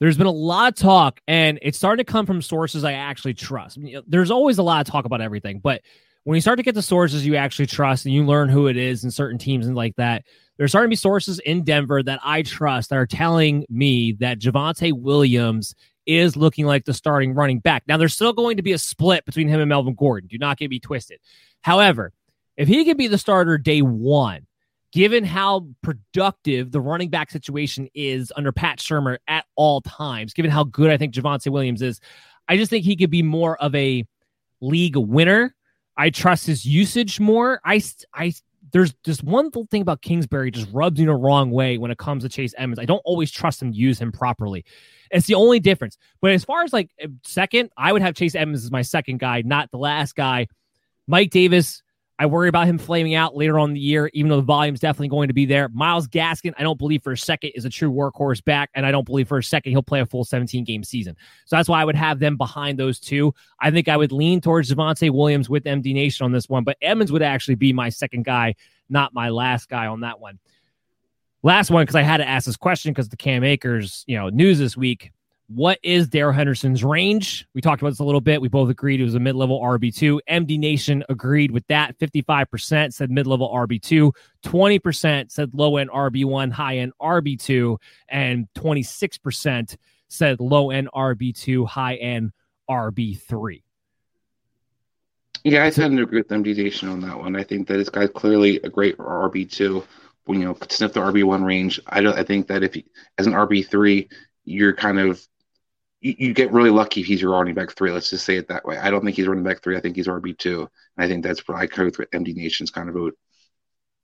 There's been a lot of talk, and it's starting to come from sources I actually trust. There's always a lot of talk about everything, but when you start to get the sources you actually trust and you learn who it is in certain teams and like that, there's starting to be sources in Denver that I trust that are telling me that Javonte Williams is looking like the starting running back. Now, there's still going to be a split between him and Melvin Gordon. Do not get me twisted. However, if he can be the starter day one, given how productive the running back situation is under Pat Shurmur at all times, given how good I think Javonte Williams is, I just think he could be more of a league winner. I trust his usage more. I, I there's just one little thing about Kingsbury just rubs me the wrong way when it comes to Chase Edmonds. I don't always trust him to use him properly. It's the only difference. But as far as like second, I would have Chase Edmonds as my second guy, not the last guy. Mike Davis, I worry about him flaming out later on the year, even though the volume is definitely going to be there. Myles Gaskin, I don't believe for a second is a true workhorse back, and I don't believe for a second he'll play a full 17 game season. So that's why I would have them behind those two. I think I would lean towards Javonte Williams with MD Nation on this one, but Emmons would actually be my second guy, not my last guy on that one. Last one, because I had to ask this question because the Cam Akers, you know, news this week. What is Darrell Henderson's range? We talked about this a little bit. We both agreed it was a mid level RB2. MD Nation agreed with that. 55% said mid level RB2, 20% said low end RB1, high end RB2, and 26% said low end RB2, high end RB3. Yeah, I tend to agree with MD Nation on that one. I think that this guy's clearly a great RB2. You know, sniff the RB1 range. I don't. I think that if he, as an RB3, you're kind of you, you, get really lucky if he's your running back three. Let's just say it that way. I don't think he's running back three. I think he's RB two, and I think that's where I agree with MD Nation's kind of vote.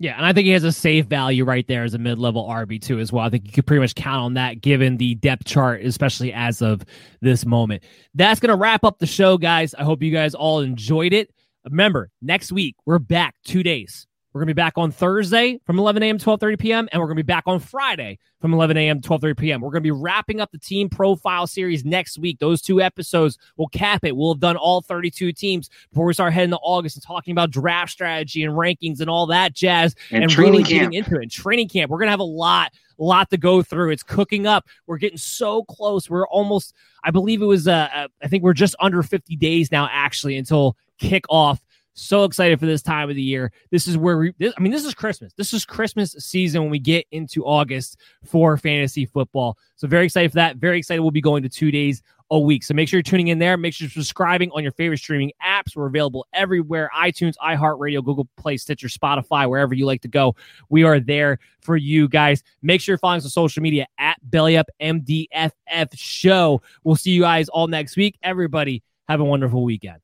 Yeah, and I think he has a safe value right there as a mid level RB two as well. I think you could pretty much count on that given the depth chart, especially as of this moment. That's gonna wrap up the show, guys. I hope you guys all enjoyed it. Remember, next week we're back two days. We're going to be back on Thursday from 11 a.m. 12:30 p.m. and we're going to be back on Friday from 11 a.m. 12:30 p.m. We're going to be wrapping up the team profile series next week. Those two episodes will cap it. We'll have done all 32 teams before we start heading to August and talking about draft strategy and rankings and all that jazz and, and really camp. getting into it. And training camp. We're going to have a lot lot to go through. It's cooking up. We're getting so close. We're almost I believe it was uh, uh I think we're just under 50 days now actually until kickoff so excited for this time of the year. This is where we, this, I mean, this is Christmas. This is Christmas season when we get into August for fantasy football. So, very excited for that. Very excited. We'll be going to two days a week. So, make sure you're tuning in there. Make sure you're subscribing on your favorite streaming apps. We're available everywhere iTunes, iHeartRadio, Google Play, Stitcher, Spotify, wherever you like to go. We are there for you guys. Make sure you're following us on social media at BellyUpMDFF Show. We'll see you guys all next week. Everybody, have a wonderful weekend.